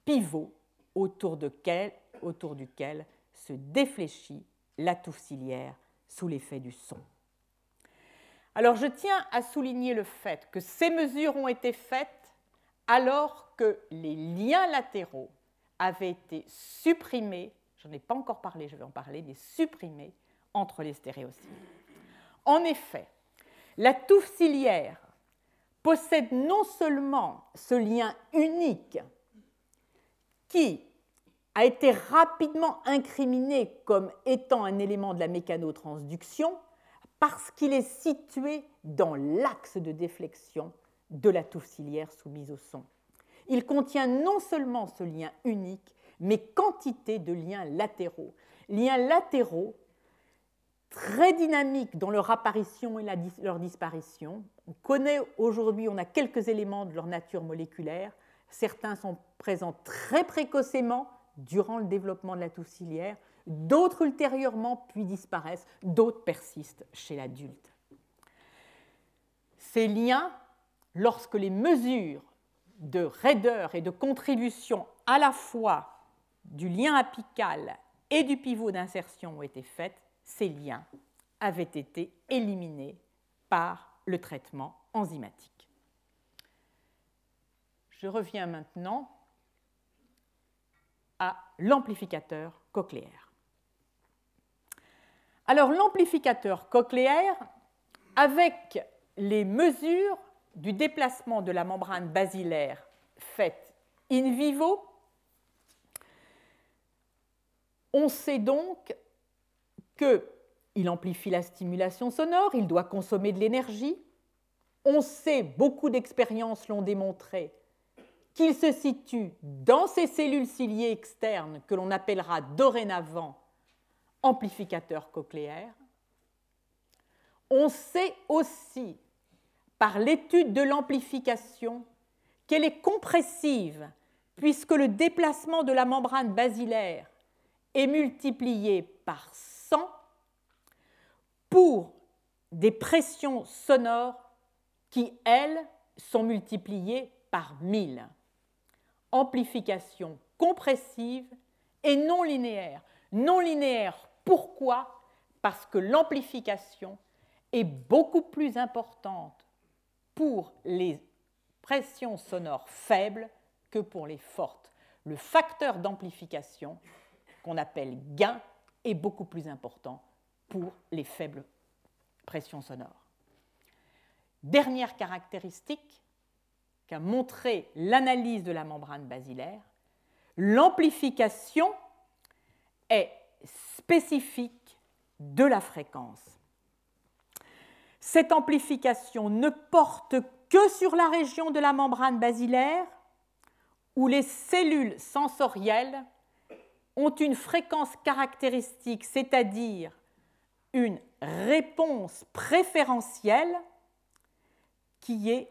pivot autour duquel se défléchit la touffe ciliaire sous l'effet du son. Alors je tiens à souligner le fait que ces mesures ont été faites alors que les liens latéraux avaient été supprimés, j'en ai pas encore parlé, je vais en parler, mais supprimés entre les stéréocyles. En effet, la touffe ciliaire possède non seulement ce lien unique qui a été rapidement incriminé comme étant un élément de la mécanotransduction parce qu'il est situé dans l'axe de déflexion de la touffe soumise au son. Il contient non seulement ce lien unique, mais quantité de liens latéraux. Liens latéraux très dynamiques dans leur apparition et leur disparition. On connaît aujourd'hui, on a quelques éléments de leur nature moléculaire. Certains sont présents très précocement, durant le développement de la touffe ciliaire, d'autres ultérieurement puis disparaissent, d'autres persistent chez l'adulte. Ces liens, lorsque les mesures de raideur et de contribution à la fois du lien apical et du pivot d'insertion ont été faites, ces liens avaient été éliminés par le traitement enzymatique. Je reviens maintenant à l'amplificateur cochléaire. Alors l'amplificateur cochléaire, avec les mesures du déplacement de la membrane basilaire faites in vivo, on sait donc qu'il amplifie la stimulation sonore, il doit consommer de l'énergie. On sait, beaucoup d'expériences l'ont démontré, qu'il se situe dans ces cellules ciliées externes que l'on appellera dorénavant amplificateurs cochléaires. On sait aussi, par l'étude de l'amplification, qu'elle est compressive, puisque le déplacement de la membrane basilaire est multiplié par 100 pour des pressions sonores qui, elles, sont multipliées par 1000 amplification compressive et non linéaire. Non linéaire, pourquoi? Parce que l'amplification est beaucoup plus importante pour les pressions sonores faibles que pour les fortes. Le facteur d'amplification, qu'on appelle gain, est beaucoup plus important pour les faibles pressions sonores. Dernière caractéristique qu'a montré l'analyse de la membrane basilaire, l'amplification est spécifique de la fréquence. Cette amplification ne porte que sur la région de la membrane basilaire où les cellules sensorielles ont une fréquence caractéristique, c'est-à-dire une réponse préférentielle qui est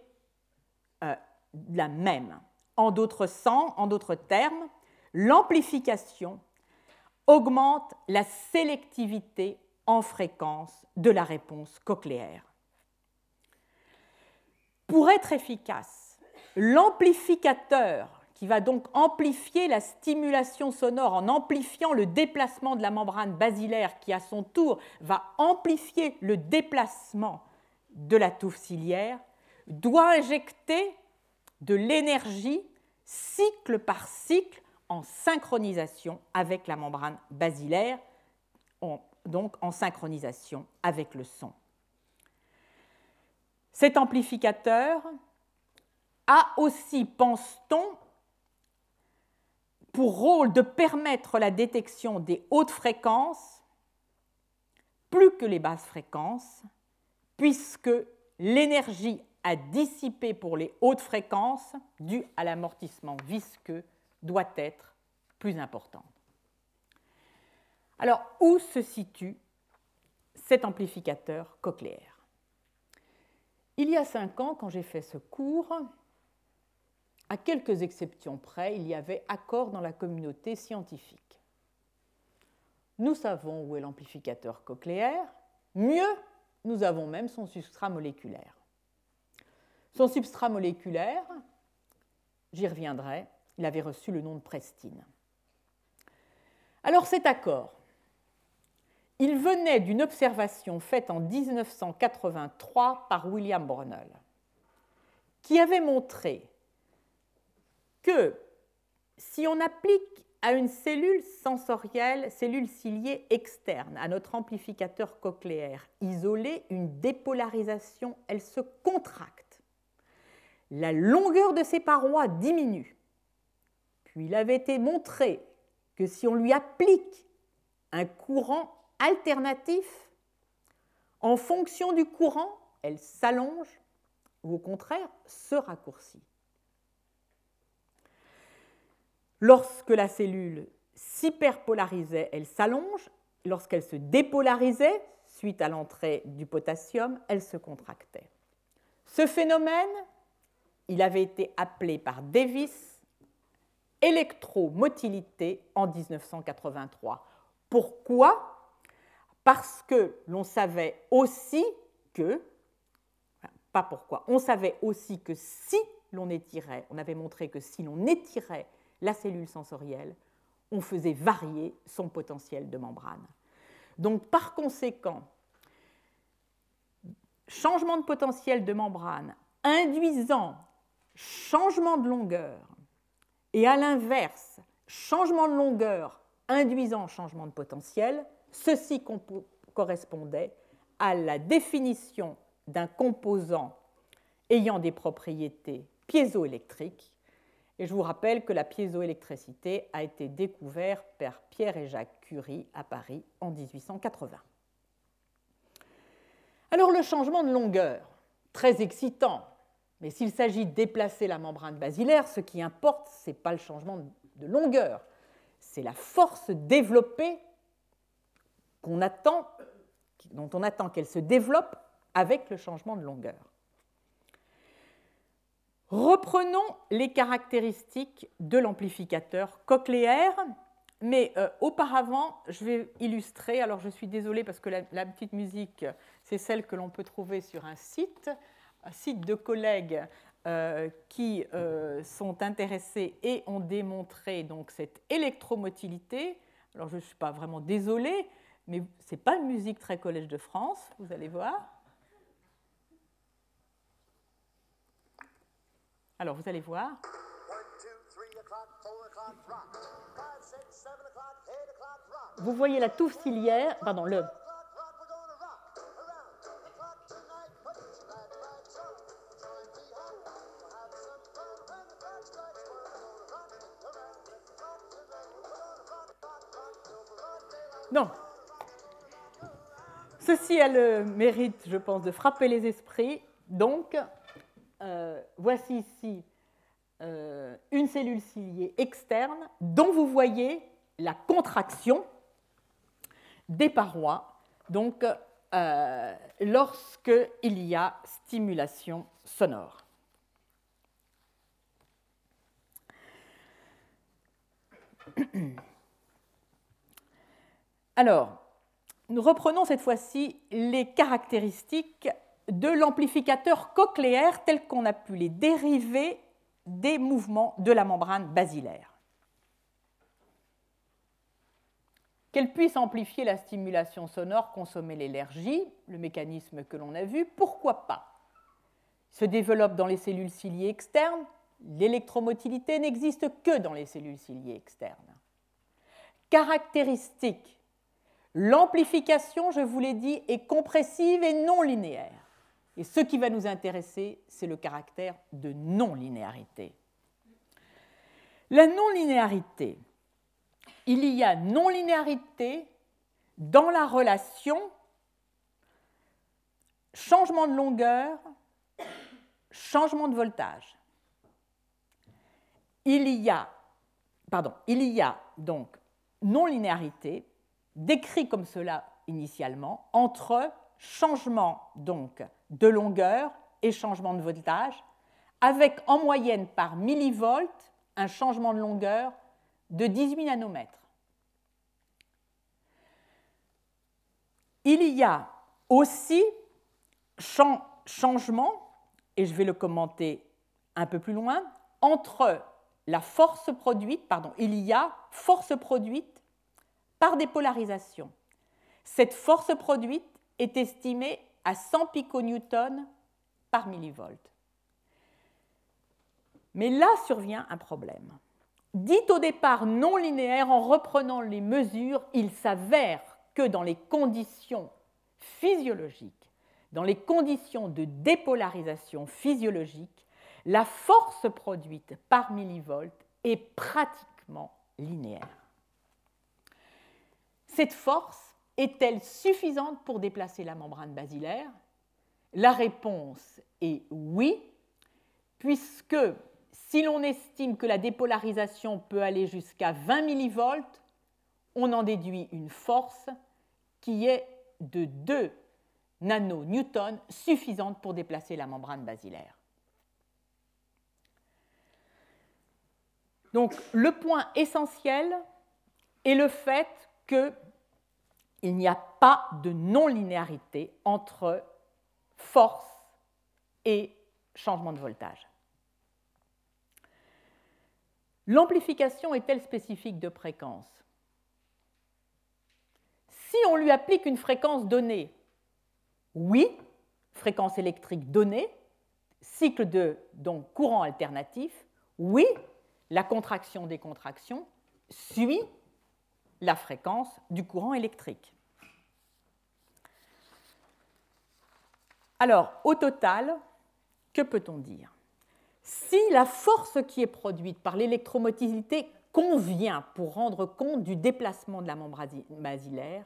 euh, la même. En d'autres en d'autres termes, l'amplification augmente la sélectivité en fréquence de la réponse cochléaire. Pour être efficace, l'amplificateur qui va donc amplifier la stimulation sonore en amplifiant le déplacement de la membrane basilaire qui à son tour va amplifier le déplacement de la touffe ciliaire, doit injecter de l'énergie cycle par cycle en synchronisation avec la membrane basilaire, donc en synchronisation avec le son. Cet amplificateur a aussi, pense-t-on, pour rôle de permettre la détection des hautes fréquences plus que les basses fréquences, puisque l'énergie à dissiper pour les hautes fréquences due à l'amortissement visqueux doit être plus importante. Alors, où se situe cet amplificateur cochléaire? Il y a cinq ans, quand j'ai fait ce cours, à quelques exceptions près, il y avait accord dans la communauté scientifique. Nous savons où est l'amplificateur cochléaire, mieux, nous avons même son substrat moléculaire. Son substrat moléculaire, j'y reviendrai, il avait reçu le nom de prestine. Alors cet accord, il venait d'une observation faite en 1983 par William Brunel, qui avait montré que si on applique à une cellule sensorielle, cellule ciliée externe, à notre amplificateur cochléaire isolé, une dépolarisation, elle se contracte. La longueur de ses parois diminue. Puis il avait été montré que si on lui applique un courant alternatif, en fonction du courant, elle s'allonge ou au contraire se raccourcit. Lorsque la cellule s'hyperpolarisait, elle s'allonge. Lorsqu'elle se dépolarisait, suite à l'entrée du potassium, elle se contractait. Ce phénomène, il avait été appelé par Davis électromotilité en 1983. Pourquoi? Parce que l'on savait aussi que, pas pourquoi, on savait aussi que si l'on étirait, on avait montré que si l'on étirait la cellule sensorielle, on faisait varier son potentiel de membrane. Donc par conséquent, changement de potentiel de membrane induisant changement de longueur et à l'inverse, changement de longueur induisant changement de potentiel, ceci correspondait à la définition d'un composant ayant des propriétés piézoélectriques et je vous rappelle que la piézoélectricité a été découverte par Pierre et Jacques Curie à Paris en 1880. Alors le changement de longueur, très excitant, mais s'il s'agit de déplacer la membrane basilaire, ce qui importe, ce n'est pas le changement de longueur, c'est la force développée attend, dont on attend qu'elle se développe avec le changement de longueur. Reprenons les caractéristiques de l'amplificateur cochléaire, mais euh, auparavant, je vais illustrer, alors je suis désolée parce que la, petite musique, c'est celle que l'on peut trouver sur un site, un site de collègues euh, qui euh, sont intéressés et ont démontré donc cette électromotilité. Alors je ne suis pas vraiment désolée, mais ce n'est pas une musique très Collège de France, vous allez voir. Alors, vous allez voir. Vous voyez la touffe ciliaire, pardon, le, Non. Ceci a le mérite, je pense, de frapper les esprits. Donc, euh, voici ici euh, une cellule ciliée externe dont vous voyez la contraction des parois, donc euh, lorsqu'il y a stimulation sonore. Alors, nous reprenons cette fois-ci les caractéristiques de l'amplificateur cochléaire tel qu'on a pu les dériver des mouvements de la membrane basilaire. Qu'elle puisse amplifier la stimulation sonore, consommer l'énergie, le mécanisme que l'on a vu, pourquoi pas? Se développe dans les cellules ciliées externes, l'électromotilité n'existe que dans les cellules ciliées externes. Caractéristique L'amplification, je vous l'ai dit, est compressive et non linéaire. Et ce qui va nous intéresser, c'est le caractère de non-linéarité. La non-linéarité, il y a non-linéarité dans la relation changement de longueur, changement de voltage. Il y a, pardon, il y a donc non-linéarité décrit comme cela initialement, entre changement donc de longueur et changement de voltage, avec en moyenne par millivolt un changement de longueur de 18 nanomètres. Il y a aussi changement, et je vais le commenter un peu plus loin, entre la force produite, pardon, il y a force produite par dépolarisation. Cette force produite est estimée à 100 piconewtons par millivolt. Mais là survient un problème. Dit au départ non linéaire, en reprenant les mesures, il s'avère que dans les conditions physiologiques, dans les conditions de dépolarisation physiologique, la force produite par millivolt est pratiquement linéaire. Cette force est-elle suffisante pour déplacer la membrane basilaire? La réponse est oui, puisque si l'on estime que la dépolarisation peut aller jusqu'à 20 millivolts, on en déduit une force qui est de 2 nanonewtons, suffisante pour déplacer la membrane basilaire. Donc le point essentiel est le fait que il n'y a pas de non-linéarité entre force et changement de voltage. L'amplification est-elle spécifique de fréquence? Si on lui applique une fréquence donnée, oui, fréquence électrique donnée, cycle de donc, courant alternatif, oui, la contraction des contractions suit la fréquence du courant électrique. Alors, au total, que peut-on dire? Si la force qui est produite par l'électromotilité convient pour rendre compte du déplacement de la membrane basilaire,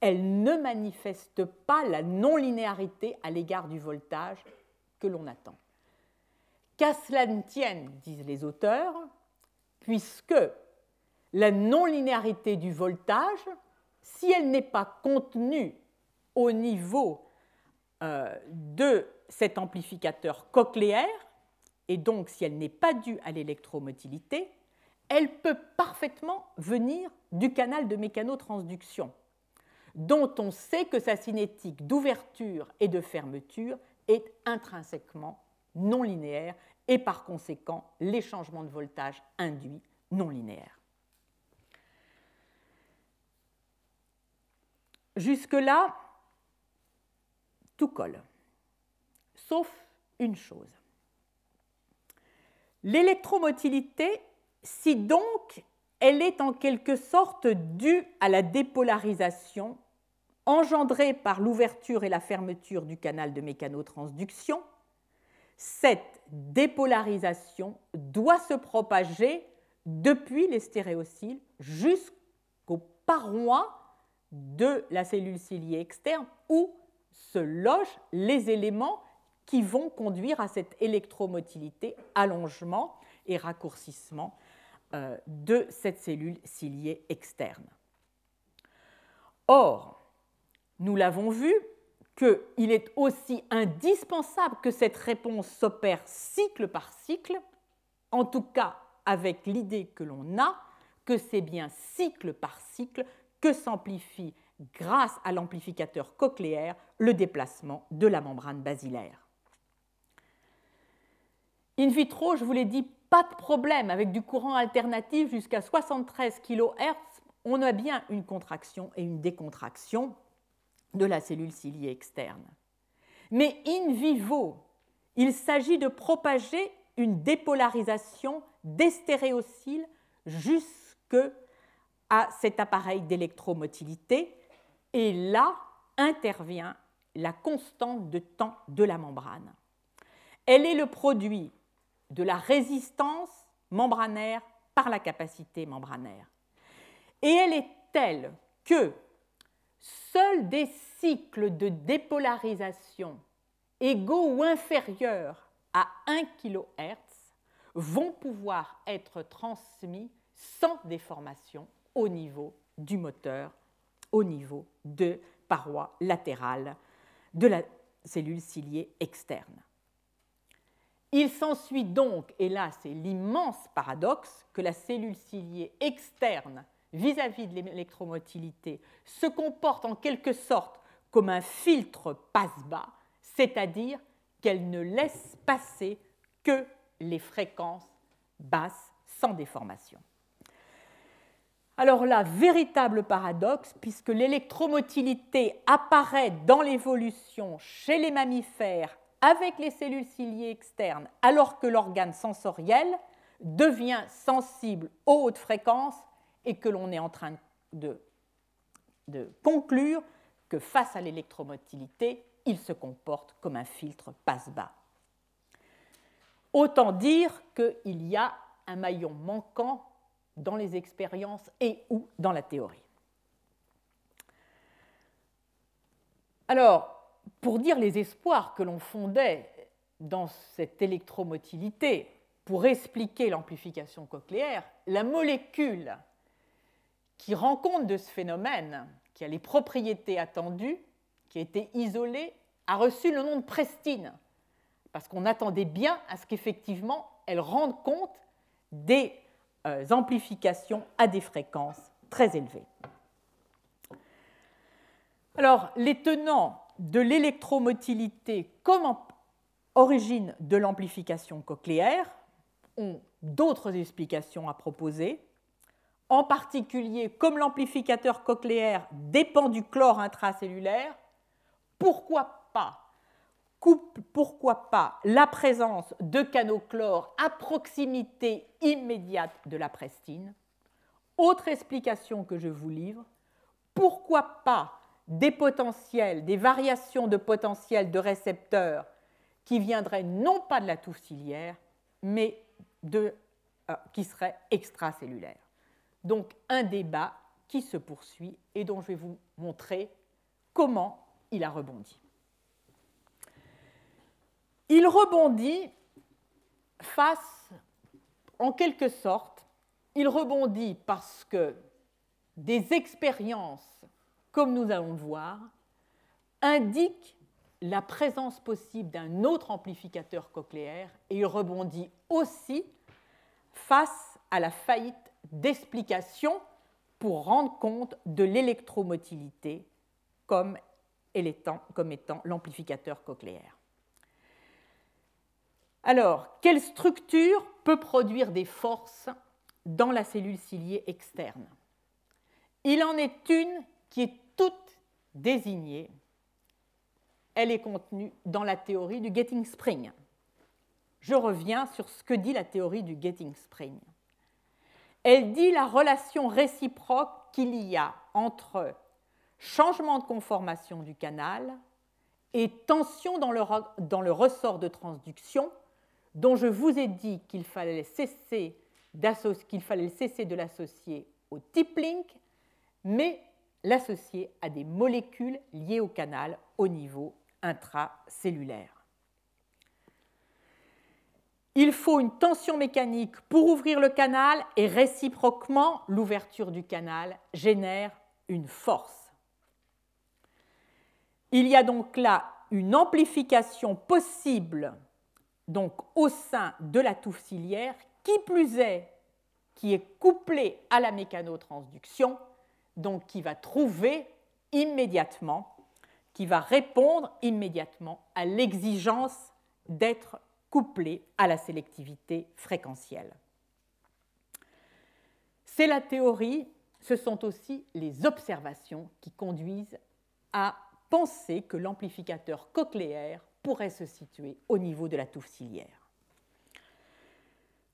elle ne manifeste pas la non-linéarité à l'égard du voltage que l'on attend. Qu'à cela ne tienne, disent les auteurs, puisque la non-linéarité du voltage, si elle n'est pas contenue au niveau euh, de cet amplificateur cochléaire, et donc si elle n'est pas due à l'électromotilité, elle peut parfaitement venir du canal de mécanotransduction, dont on sait que sa cinétique d'ouverture et de fermeture est intrinsèquement non linéaire et par conséquent les changements de voltage induits non linéaires. Jusque-là, tout colle, sauf une chose. L'électromotilité si donc elle est en quelque sorte due à la dépolarisation engendrée par l'ouverture et la fermeture du canal de mécanotransduction, cette dépolarisation doit se propager depuis les stéréociles jusqu'aux parois de la cellule ciliée externe où se logent les éléments qui vont conduire à cette électromotilité, allongement et raccourcissement euh, de cette cellule ciliée externe. Or, nous l'avons vu, qu'il est aussi indispensable que cette réponse s'opère cycle par cycle, en tout cas avec l'idée que l'on a que c'est bien cycle par cycle que s'amplifie grâce à l'amplificateur cochléaire le déplacement de la membrane basilaire. In vitro, je vous l'ai dit, pas de problème avec du courant alternatif jusqu'à 73 kHz, on a bien une contraction et une décontraction de la cellule ciliée externe. Mais in vivo, il s'agit de propager une dépolarisation des stéréociles jusque à cet appareil d'électromotilité et là intervient la constante de temps de la membrane. Elle est le produit de la résistance membranaire par la capacité membranaire. Et elle est telle que seuls des cycles de dépolarisation égaux ou inférieurs à 1 kHz vont pouvoir être transmis sans déformation au niveau du moteur, au niveau de parois latérales de la cellule ciliée externe. Il s'ensuit donc, et là c'est l'immense paradoxe, que la cellule ciliée externe vis-à-vis de l'électromotilité se comporte en quelque sorte comme un filtre passe-bas, c'est-à-dire qu'elle ne laisse passer que les fréquences basses sans déformation. Alors là, véritable paradoxe, puisque l'électromotilité apparaît dans l'évolution chez les mammifères avec les cellules ciliées externes, alors que l'organe sensoriel devient sensible aux hautes fréquences et que l'on est en train de, de conclure que face à l'électromotilité, il se comporte comme un filtre passe-bas. Autant dire qu'il y a un maillon manquant dans les expériences et ou dans la théorie. Alors, pour dire les espoirs que l'on fondait dans cette électromotilité pour expliquer l'amplification cochléaire, la molécule qui rend compte de ce phénomène, qui a les propriétés attendues, qui a été isolée, a reçu le nom de prestine, parce qu'on attendait bien à ce qu'effectivement elle rende compte des euh, amplifications à des fréquences très élevées. Alors, les tenants de l'électromotilité comme origine de l'amplification cochléaire ont d'autres explications à proposer. En particulier, comme l'amplificateur cochléaire dépend du chlore intracellulaire, pourquoi pas pourquoi pas la présence de canaux chlore à proximité immédiate de la prestine Autre explication que je vous livre, pourquoi pas des potentiels, des variations de potentiel de récepteurs qui viendraient non pas de la touffe ciliaire, mais euh, qui seraient extracellulaires. Donc un débat qui se poursuit et dont je vais vous montrer comment il a rebondi. Il rebondit face, en quelque sorte, il rebondit parce que des expériences, comme nous allons le voir, indiquent la présence possible d'un autre amplificateur cochléaire et il rebondit aussi face à la faillite d'explication pour rendre compte de l'électromotilité comme, comme étant l'amplificateur cochléaire. Alors, quelle structure peut produire des forces dans la cellule ciliée externe? Il en est une qui est toute désignée. Elle est contenue dans la théorie du getting spring. Je reviens sur ce que dit la théorie du getting spring. Elle dit la relation réciproque qu'il y a entre changement de conformation du canal et tension dans le, ressort de transduction dont je vous ai dit qu'il fallait cesser, de l'associer au tip link, mais l'associer à des molécules liées au canal au niveau intracellulaire. Il faut une tension mécanique pour ouvrir le canal et réciproquement, l'ouverture du canal génère une force. Il y a donc là une amplification possible donc au sein de la touffe ciliaire, qui plus est, qui est couplée à la mécanotransduction, donc qui va trouver immédiatement, qui va répondre immédiatement à l'exigence d'être couplée à la sélectivité fréquentielle. C'est la théorie, ce sont aussi les observations qui conduisent à penser que l'amplificateur cochléaire pourrait se situer au niveau de la touffe ciliaire.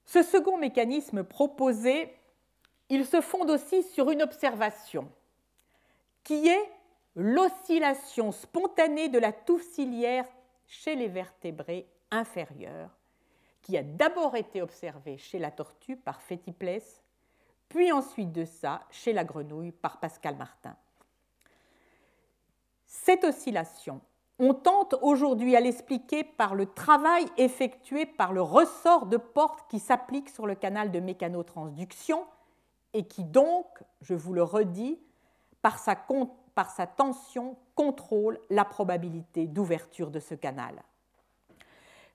Ce second mécanisme proposé, il se fonde aussi sur une observation qui est l'oscillation spontanée de la touffe ciliaire chez les vertébrés inférieurs, qui a d'abord été observée chez la tortue par Fétiplès, puis ensuite de ça chez la grenouille par Pascal Martin. Cette oscillation on tente aujourd'hui à l'expliquer par le travail effectué par le ressort de porte qui s'applique sur le canal de mécanotransduction et qui donc, je vous le redis, par sa, par sa tension contrôle la probabilité d'ouverture de ce canal.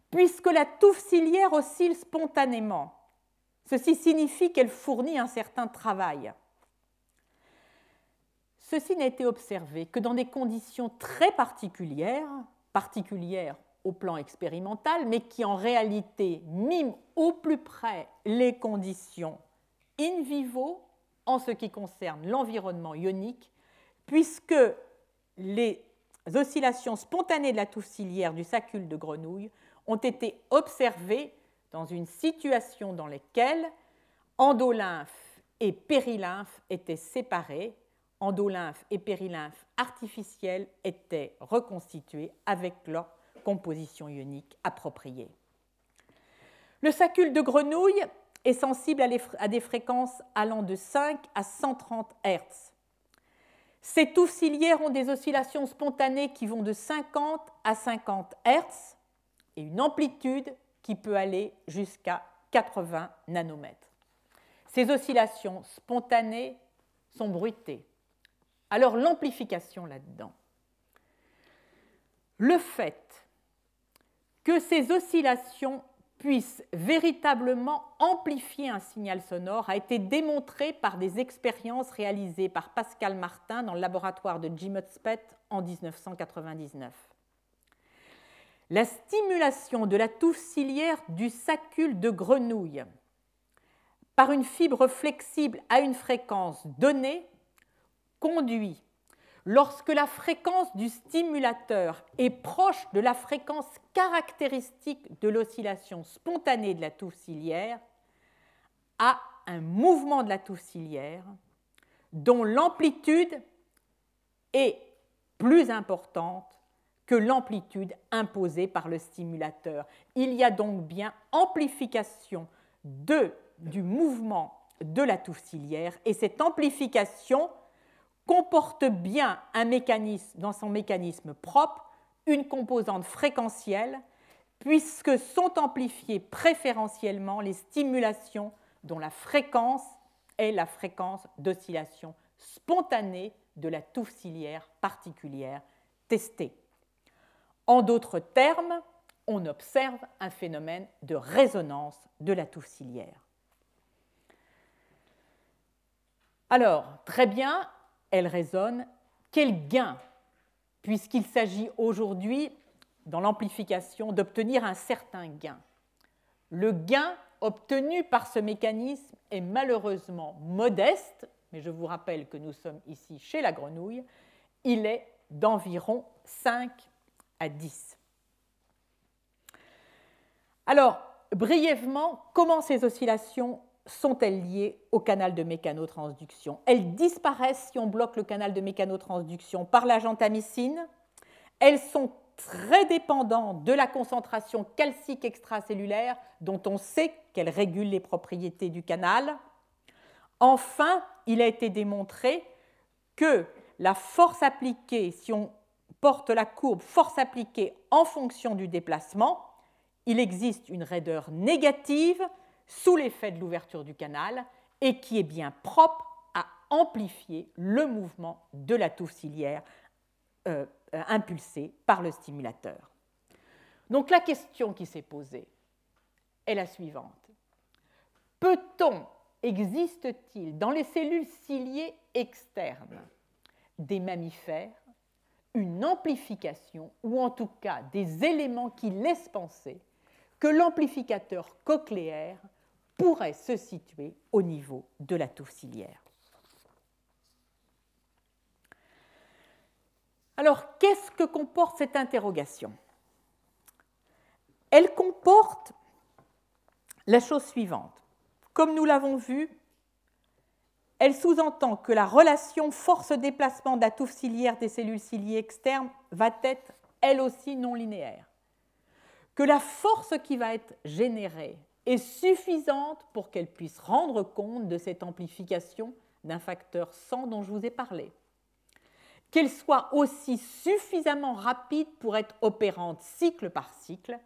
Puisque la touffe ciliaire oscille spontanément, ceci signifie qu'elle fournit un certain travail. Ceci n'a été observé que dans des conditions très particulières, particulières au plan expérimental, mais qui en réalité miment au plus près les conditions in vivo en ce qui concerne l'environnement ionique, puisque les oscillations spontanées de la touffe ciliaire du sacule de grenouille ont été observées dans une situation dans laquelle endolymphe et périlymphe étaient séparés endolymphe et périlymphe artificiels étaient reconstitués avec leur composition ionique appropriée. Le sacule de grenouille est sensible à des fréquences allant de 5 à 130 Hz. Ces touffes ciliaires ont des oscillations spontanées qui vont de 50 à 50 Hz et une amplitude qui peut aller jusqu'à 80 nanomètres. Ces oscillations spontanées sont bruitées. Alors l'amplification là-dedans. Le fait que ces oscillations puissent véritablement amplifier un signal sonore a été démontré par des expériences réalisées par Pascal Martin dans le laboratoire de Jim Hudspeth en 1999. La stimulation de la touffe ciliaire du sacule de grenouille par une fibre flexible à une fréquence donnée conduit, lorsque la fréquence du stimulateur est proche de la fréquence caractéristique de l'oscillation spontanée de la touffe ciliaire, à un mouvement de la touffe ciliaire dont l'amplitude est plus importante que l'amplitude imposée par le stimulateur. Il y a donc bien amplification du mouvement de la touffe ciliaire et cette amplification comporte bien un mécanisme, dans son mécanisme propre une composante fréquentielle, puisque sont amplifiées préférentiellement les stimulations dont la fréquence est la fréquence d'oscillation spontanée de la touffe ciliaire particulière testée. En d'autres termes, on observe un phénomène de résonance de la touffe ciliaire. Alors, très bien, elle résonne, quel gain, puisqu'il s'agit aujourd'hui, dans l'amplification, d'obtenir un certain gain. Le gain obtenu par ce mécanisme est malheureusement modeste, mais je vous rappelle que nous sommes ici chez la grenouille, il est d'environ 5 à 10. Alors, brièvement, comment ces oscillations sont-elles liées au canal de mécanotransduction? Elles disparaissent si on bloque le canal de mécanotransduction par la gentamicine. Elles sont très dépendantes de la concentration calcique extracellulaire dont on sait qu'elle régule les propriétés du canal. Enfin, il a été démontré que la force appliquée, si on porte la courbe force appliquée en fonction du déplacement, il existe une raideur négative sous l'effet de l'ouverture du canal et qui est bien propre à amplifier le mouvement de la touffe ciliaire euh, euh, impulsée par le stimulateur. Donc la question qui s'est posée est la suivante. Peut-on, existe-t-il dans les cellules ciliées externes des mammifères une amplification ou en tout cas des éléments qui laissent penser que l'amplificateur cochléaire pourrait se situer au niveau de la touffe ciliaire. Alors, qu'est-ce que comporte cette interrogation? Elle comporte la chose suivante. Comme nous l'avons vu, elle sous-entend que la relation force-déplacement de la touffe ciliaire des cellules ciliées externes va être elle aussi non linéaire. Que la force qui va être générée est suffisante pour qu'elle puisse rendre compte de cette amplification d'un facteur 100 dont je vous ai parlé. Qu'elle soit aussi suffisamment rapide pour être opérante cycle par cycle.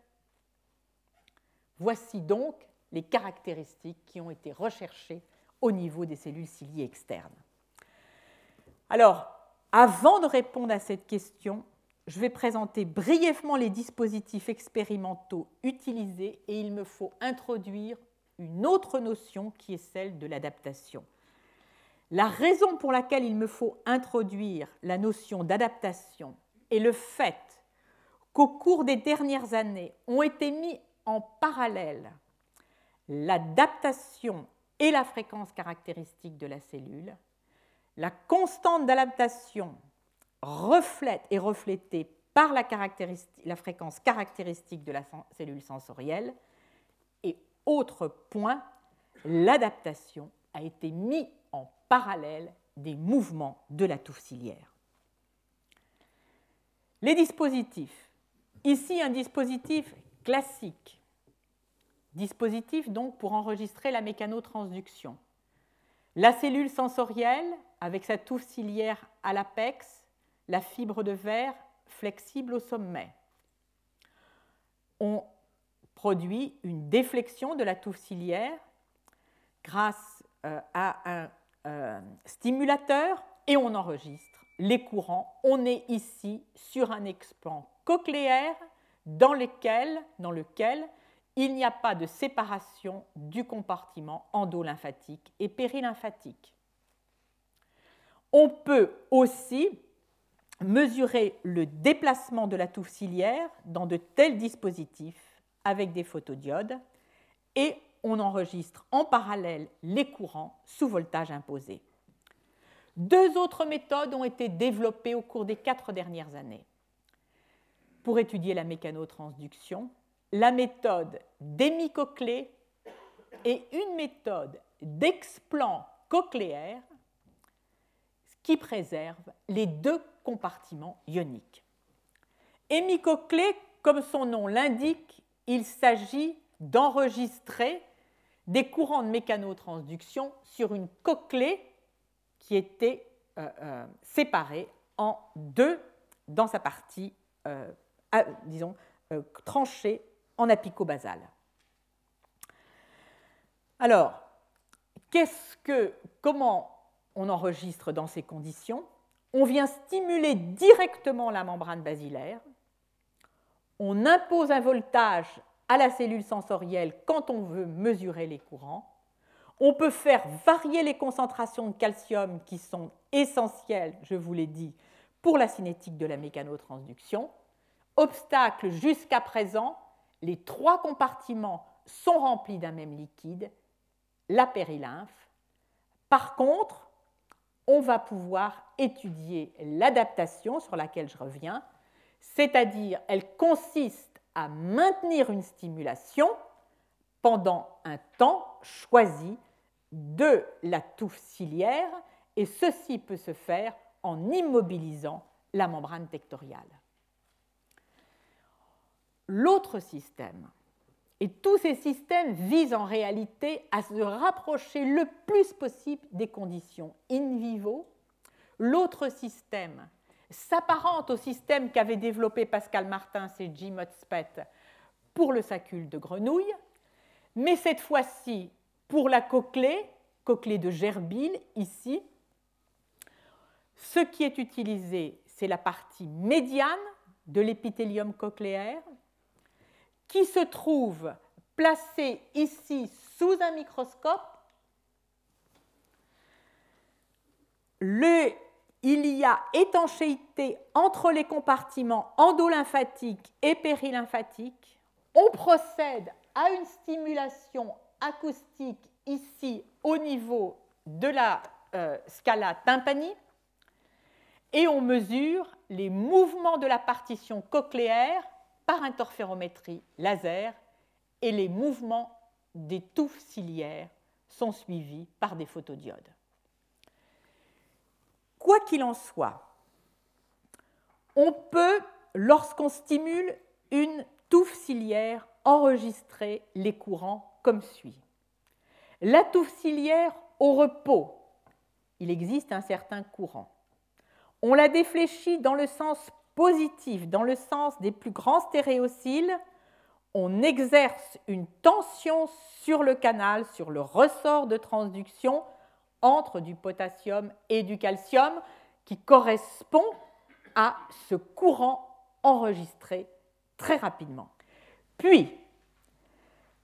Voici donc les caractéristiques qui ont été recherchées au niveau des cellules ciliées externes. Alors, avant de répondre à cette question, je vais présenter brièvement les dispositifs expérimentaux utilisés et il me faut introduire une autre notion qui est celle de l'adaptation. La raison pour laquelle il me faut introduire la notion d'adaptation est le fait qu'au cours des dernières années ont été mis en parallèle l'adaptation et la fréquence caractéristique de la cellule. La constante d'adaptation reflète et reflétée par la, fréquence caractéristique de la cellule sensorielle. Et autre point, l'adaptation a été mise en parallèle des mouvements de la touffe ciliaire. Les dispositifs. Ici, un dispositif classique Dispositif donc pour enregistrer la mécanotransduction. La cellule sensorielle avec sa touffe ciliaire à l'apex, la fibre de verre flexible au sommet. On produit une déflexion de la touffe ciliaire grâce euh, à un euh, stimulateur et on enregistre les courants. On est ici sur un explant cochléaire dans lequel, dans lequel il n'y a pas de séparation du compartiment endolymphatique et périlymphatique. On peut aussi mesurer le déplacement de la touffe ciliaire dans de tels dispositifs avec des photodiodes et on enregistre en parallèle les courants sous voltage imposé. Deux autres méthodes ont été développées au cours des quatre dernières années. Pour étudier la mécanotransduction, la méthode d'hémicochlée et une méthode d'explant cochléaire qui préserve les deux compartiments ioniques. Hémicochlée, comme son nom l'indique, il s'agit d'enregistrer des courants de mécanotransduction sur une cochlée qui était euh, euh, séparée en deux dans sa partie, euh, disons, tranchée en apicobasal. Alors, que, comment on enregistre dans ces conditions? On vient stimuler directement la membrane basilaire, on impose un voltage à la cellule sensorielle quand on veut mesurer les courants, on peut faire varier les concentrations de calcium qui sont essentielles, je vous l'ai dit, pour la cinétique de la mécanotransduction. Obstacle jusqu'à présent, les trois compartiments sont remplis d'un même liquide, la périlymphe. Par contre, on va pouvoir étudier l'adaptation sur laquelle je reviens, c'est-à-dire elle consiste à maintenir une stimulation pendant un temps choisi de la touffe ciliaire et ceci peut se faire en immobilisant la membrane tectoriale. L'autre système, et tous ces systèmes visent en réalité à se rapprocher le plus possible des conditions in vivo. L'autre système s'apparente au système qu'avait développé Pascal Martin et Jim Hotspet pour le sacule de grenouille, mais cette fois-ci pour la cochlée, cochlée de gerbile ici, ce qui est utilisé, c'est la partie médiane de l'épithélium cochléaire qui se trouve placée ici sous un microscope. il y a étanchéité entre les compartiments endolymphatiques et périlymphatiques. On procède à une stimulation acoustique ici au niveau de la euh, scala tympani et on mesure les mouvements de la partition cochléaire par interférométrie laser et les mouvements des touffes ciliaires sont suivis par des photodiodes. Quoi qu'il en soit, on peut, lorsqu'on stimule une touffe ciliaire, enregistrer les courants comme suit. La touffe ciliaire au repos, il existe un certain courant. On la défléchit dans le sens positif, dans le sens des plus grands stéréociles. On exerce une tension sur le canal, sur le ressort de transduction entre du potassium et du calcium qui correspond à ce courant enregistré très rapidement. Puis,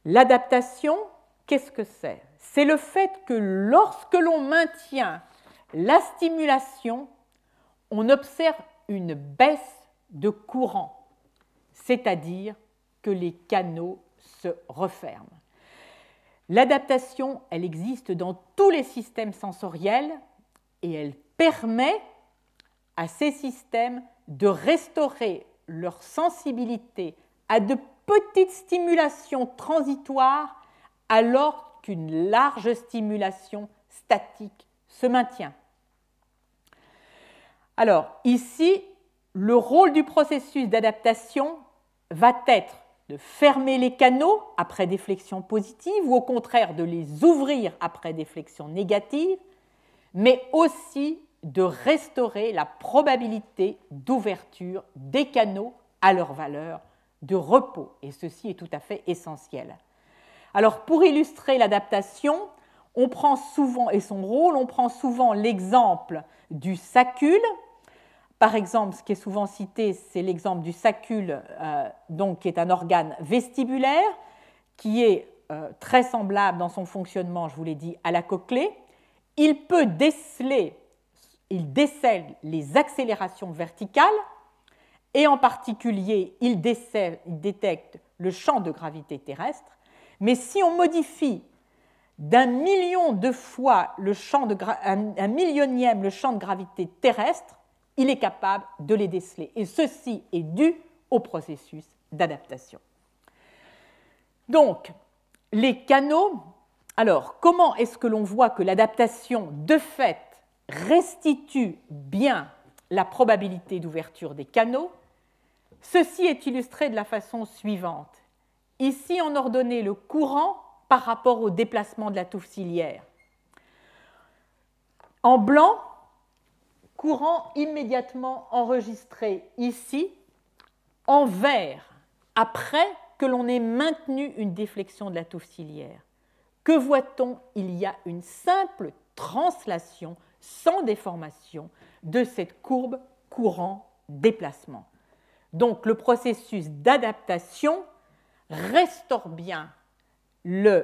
l'adaptation, qu'est-ce que c'est? C'est le fait que lorsque l'on maintient la stimulation, on observe une baisse de courant, c'est-à-dire que les canaux se referment. L'adaptation, elle existe dans tous les systèmes sensoriels et elle permet à ces systèmes de restaurer leur sensibilité à de petites stimulations transitoires alors qu'une large stimulation statique se maintient. Alors, ici, le rôle du processus d'adaptation va être de fermer les canaux après déflexion positive ou au contraire de les ouvrir après déflexion négative, mais aussi de restaurer la probabilité d'ouverture des canaux à leur valeur de repos. Et ceci est tout à fait essentiel. Alors pour illustrer l'adaptation, on prend souvent, et son rôle, on prend souvent l'exemple du sacule. Par exemple, ce qui est souvent cité, c'est l'exemple du sacule, euh, donc, qui est un organe vestibulaire, qui est euh, très semblable dans son fonctionnement, je vous l'ai dit, à la cochlée. Il peut déceler, il décèle les accélérations verticales, et en particulier, il, décèle, il détecte le champ de gravité terrestre. Mais si on modifie d'un million de fois le champ de un, millionième le champ de gravité terrestre, il est capable de les déceler. Et ceci est dû au processus d'adaptation. Donc, les canaux, alors comment est-ce que l'on voit que l'adaptation de fait restitue bien la probabilité d'ouverture des canaux? Ceci est illustré de la façon suivante. Ici, on ordonnait le courant par rapport au déplacement de la touffe ciliaire. En blanc, courant immédiatement enregistré ici, en vert, après que l'on ait maintenu une déflexion de la touffe ciliaire. Que voit-on? Il y a une simple translation sans déformation de cette courbe courant-déplacement. Donc le processus d'adaptation restaure bien les,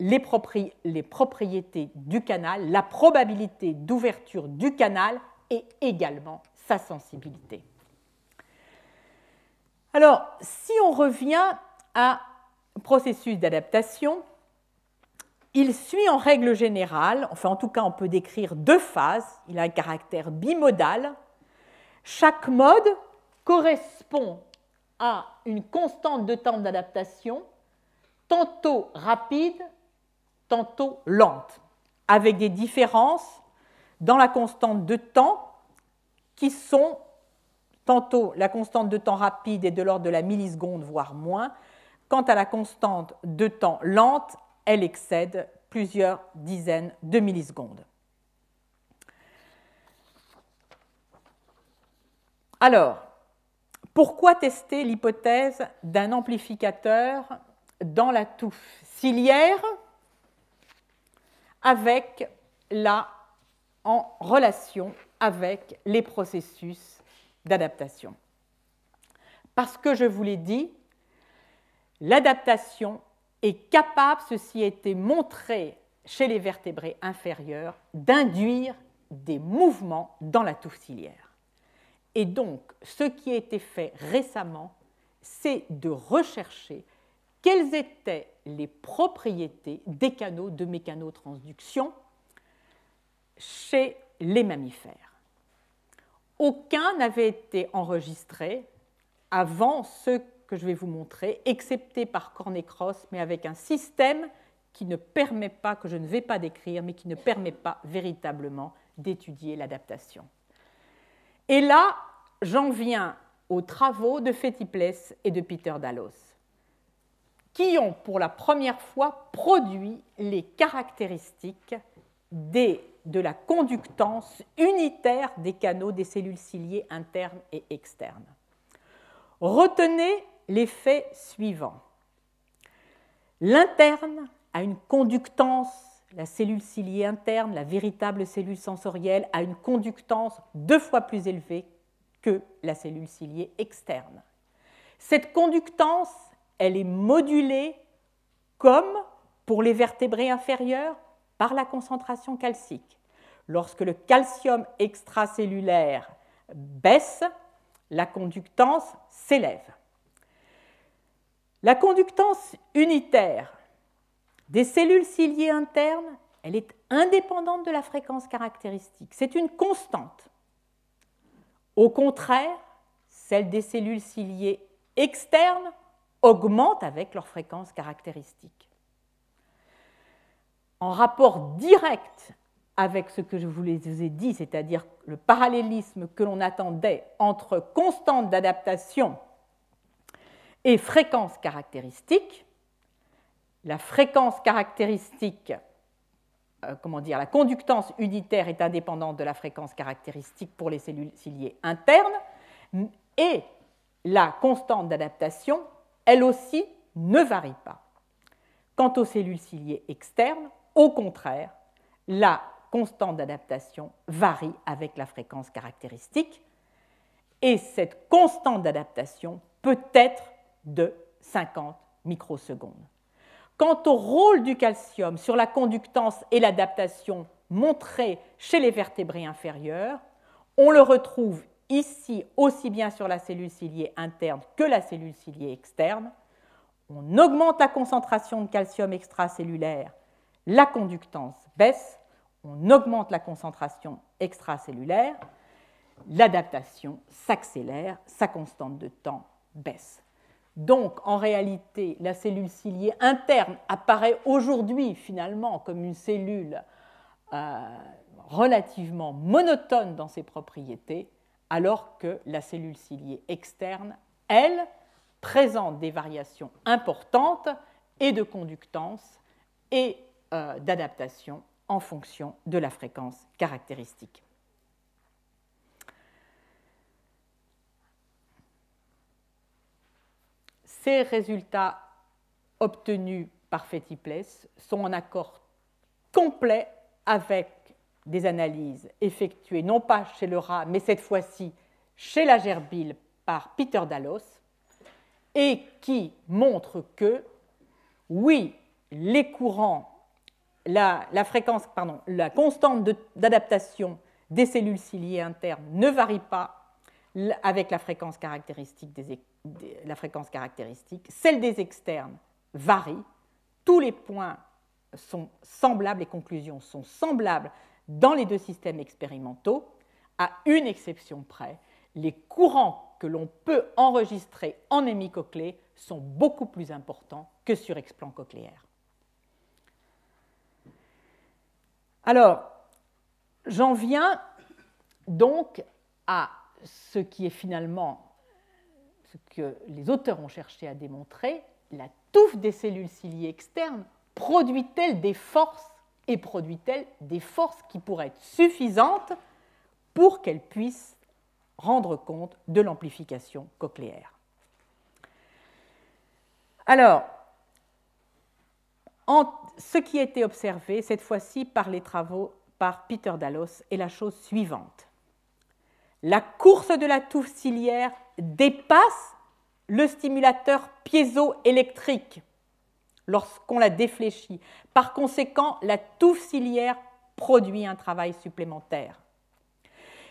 les propriétés du canal, la probabilité d'ouverture du canal et également sa sensibilité. Alors, si on revient à processus d'adaptation, il suit en règle générale, enfin en tout cas on peut décrire deux phases, il a un caractère bimodal. Chaque mode correspond à une constante de temps d'adaptation tantôt rapide, tantôt lente. avec des différences dans la constante de temps qui sont tantôt la constante de temps rapide est de l'ordre de la milliseconde, voire moins. Quant à la constante de temps lente, elle excède plusieurs dizaines de millisecondes. Alors, pourquoi tester l'hypothèse d'un amplificateur dans la touffe ciliaire avec la en relation avec les processus d'adaptation. Parce que je vous l'ai dit, l'adaptation est capable, ceci a été montré chez les vertébrés inférieurs, d'induire des mouvements dans la touffe ciliaire. Et donc, ce qui a été fait récemment, c'est de rechercher quelles étaient les propriétés des canaux de mécanotransduction chez les mammifères? Aucun n'avait été enregistré avant ce que je vais vous montrer, excepté par Cornécross, mais avec un système qui ne permet pas, que je ne vais pas décrire, mais qui ne permet pas véritablement d'étudier l'adaptation. Et là, j'en viens aux travaux de Fétipless et de Peter Dallos, qui ont pour la première fois produit les caractéristiques de la conductance unitaire des canaux des cellules ciliées internes et externes. Retenez les faits suivants. L'interne a une conductance, la cellule ciliée interne, la véritable cellule sensorielle, a une conductance deux fois plus élevée que la cellule ciliée externe. Cette conductance, elle est modulée comme pour les vertébrés inférieurs par la concentration calcique. Lorsque le calcium extracellulaire baisse, la conductance s'élève. La conductance unitaire des cellules ciliées internes, elle est indépendante de la fréquence caractéristique. C'est une constante. Au contraire, celle des cellules ciliées externes augmente avec leur fréquence caractéristique. En rapport direct avec ce que je vous ai dit, c'est-à-dire le parallélisme que l'on attendait entre constante d'adaptation et fréquence caractéristique. La fréquence caractéristique, euh, comment dire, la conductance unitaire est indépendante de la fréquence caractéristique pour les cellules ciliées internes, et la constante d'adaptation, elle aussi, ne varie pas. Quant aux cellules ciliées externes, au contraire, la constante d'adaptation varie avec la fréquence caractéristique et cette constante d'adaptation peut être de 50 microsecondes. Quant au rôle du calcium sur la conductance et l'adaptation montré chez les vertébrés inférieurs, on le retrouve ici aussi bien sur la cellule ciliée interne que la cellule ciliée externe. On augmente la concentration de calcium extracellulaire, la conductance baisse, on augmente la concentration extracellulaire, l'adaptation s'accélère, sa constante de temps baisse. Donc, en réalité, la cellule ciliée interne apparaît aujourd'hui finalement comme une cellule euh, relativement monotone dans ses propriétés, alors que la cellule ciliée externe, elle, présente des variations importantes et de conductance et euh, d'adaptation en fonction de la fréquence caractéristique. Ces résultats obtenus par Fetipless sont en accord complet avec des analyses effectuées non pas chez le rat, mais cette fois-ci chez la gerbile par Peter Dallos, et qui montrent que, oui, les courants la, fréquence, pardon, la constante d'adaptation des cellules ciliées internes ne varie pas avec la fréquence caractéristique, la fréquence caractéristique. Celle des externes varie. Tous les points sont semblables, les conclusions sont semblables dans les deux systèmes expérimentaux, à une exception près. Les courants que l'on peut enregistrer en hémicochlée sont beaucoup plus importants que sur explant cochléaire. Alors, j'en viens donc à ce qui est finalement ce que les auteurs ont cherché à démontrer, la touffe des cellules ciliées externes produit-elle des forces et produit-elle des forces qui pourraient être suffisantes pour qu'elle puisse rendre compte de l'amplification cochléaire? Alors, ce qui a été observé cette fois-ci par les travaux par Peter Dallos est la chose suivante. La course de la touffe ciliaire dépasse le stimulateur piézoélectrique lorsqu'on la défléchit. Par conséquent, la touffe ciliaire produit un travail supplémentaire.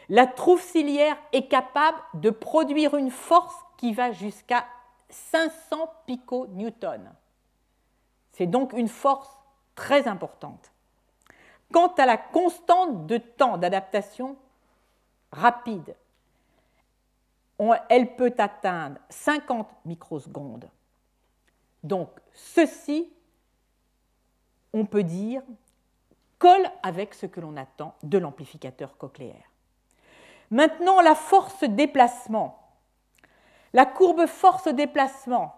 La touffe ciliaire est capable de produire une force qui va jusqu'à 500 piconewtons. C'est donc une force très importante. Quant à la constante de temps d'adaptation rapide, elle peut atteindre 50 microsecondes. Donc, ceci, on peut dire, colle avec ce que l'on attend de l'amplificateur cochléaire. Maintenant, la force déplacement. La courbe force déplacement,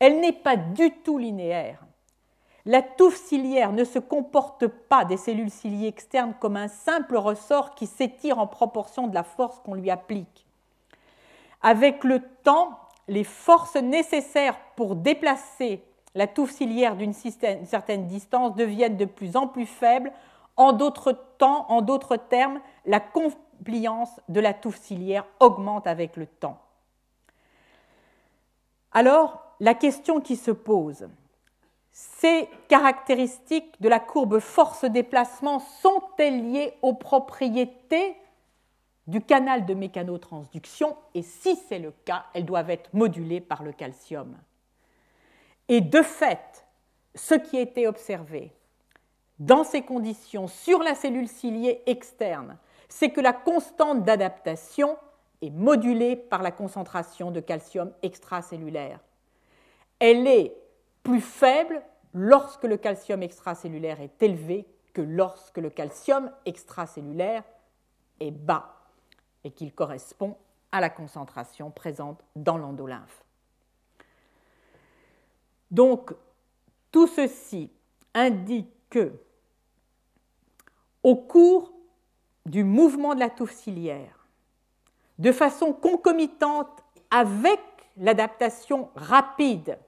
elle n'est pas du tout linéaire. La touffe ciliaire ne se comporte pas des cellules ciliées externes comme un simple ressort qui s'étire en proportion de la force qu'on lui applique. Avec le temps, les forces nécessaires pour déplacer la touffe ciliaire d'une certaine distance deviennent de plus en plus faibles. En d'autres termes, la compliance de la touffe ciliaire augmente avec le temps. Alors, la question qui se pose, ces caractéristiques de la courbe force-déplacement sont-elles liées aux propriétés du canal de mécanotransduction et si c'est le cas, elles doivent être modulées par le calcium. Et de fait, ce qui a été observé dans ces conditions sur la cellule ciliée externe, c'est que la constante d'adaptation est modulée par la concentration de calcium extracellulaire. Elle est plus faible lorsque le calcium extracellulaire est élevé que lorsque le calcium extracellulaire est bas et qu'il correspond à la concentration présente dans l'endolymphe. Donc, tout ceci indique que, au cours du mouvement de la touffe ciliaire, de façon concomitante avec l'adaptation rapide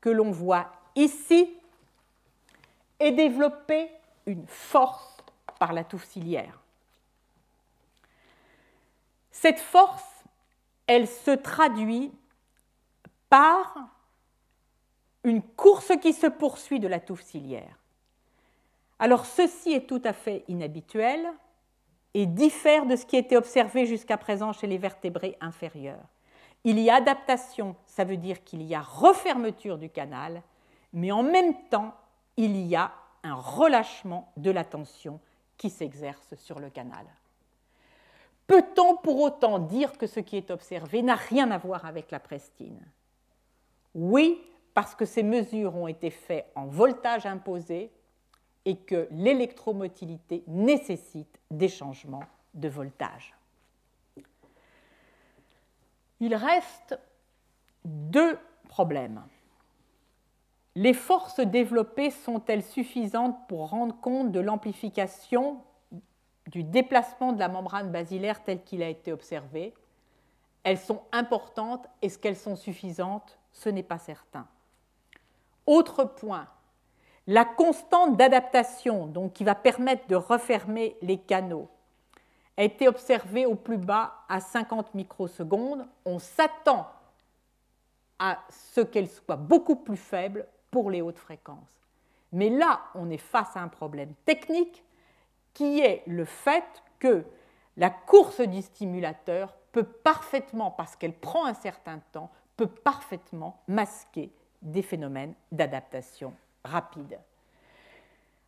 que l'on voit ici, est développée une force par la touffe ciliaire. Cette force, elle se traduit par une course qui se poursuit de la touffe ciliaire. Alors ceci est tout à fait inhabituel et diffère de ce qui était observé jusqu'à présent chez les vertébrés inférieurs. Il y a adaptation, ça veut dire qu'il y a refermeture du canal, mais en même temps, il y a un relâchement de la tension qui s'exerce sur le canal. Peut-on pour autant dire que ce qui est observé n'a rien à voir avec la prestine? Oui, parce que ces mesures ont été faites en voltage imposé et que l'électromotilité nécessite des changements de voltage. Il reste deux problèmes. Les forces développées sont-elles suffisantes pour rendre compte de l'amplification du déplacement de la membrane basilaire tel qu'il a été observé. Elles sont importantes. Est-ce qu'elles sont suffisantes? Ce n'est pas certain. Autre point, la constante d'adaptation, donc qui va permettre de refermer les canaux, a été observée au plus bas à 50 microsecondes. On s'attend à ce qu'elle soit beaucoup plus faible pour les hautes fréquences. Mais là, on est face à un problème technique qui est le fait que la course du stimulateur peut parfaitement, parce qu'elle prend un certain temps, peut parfaitement masquer des phénomènes d'adaptation rapide.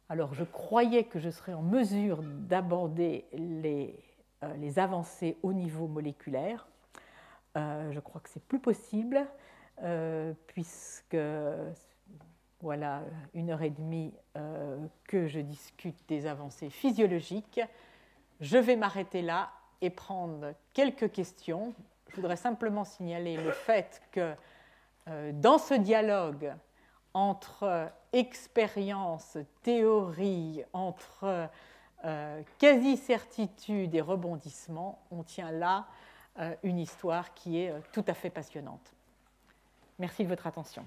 Alors je croyais que je serais en mesure d'aborder les, euh, avancées au niveau moléculaire. Euh, je crois que c'est plus possible, euh, puisque voilà une heure et demie que je discute des avancées physiologiques. Je vais m'arrêter là et prendre quelques questions. Je voudrais simplement signaler le fait que dans ce dialogue entre expérience, théorie, entre euh, quasi-certitude et rebondissement, on tient là euh, une histoire qui est euh, tout à fait passionnante. Merci de votre attention.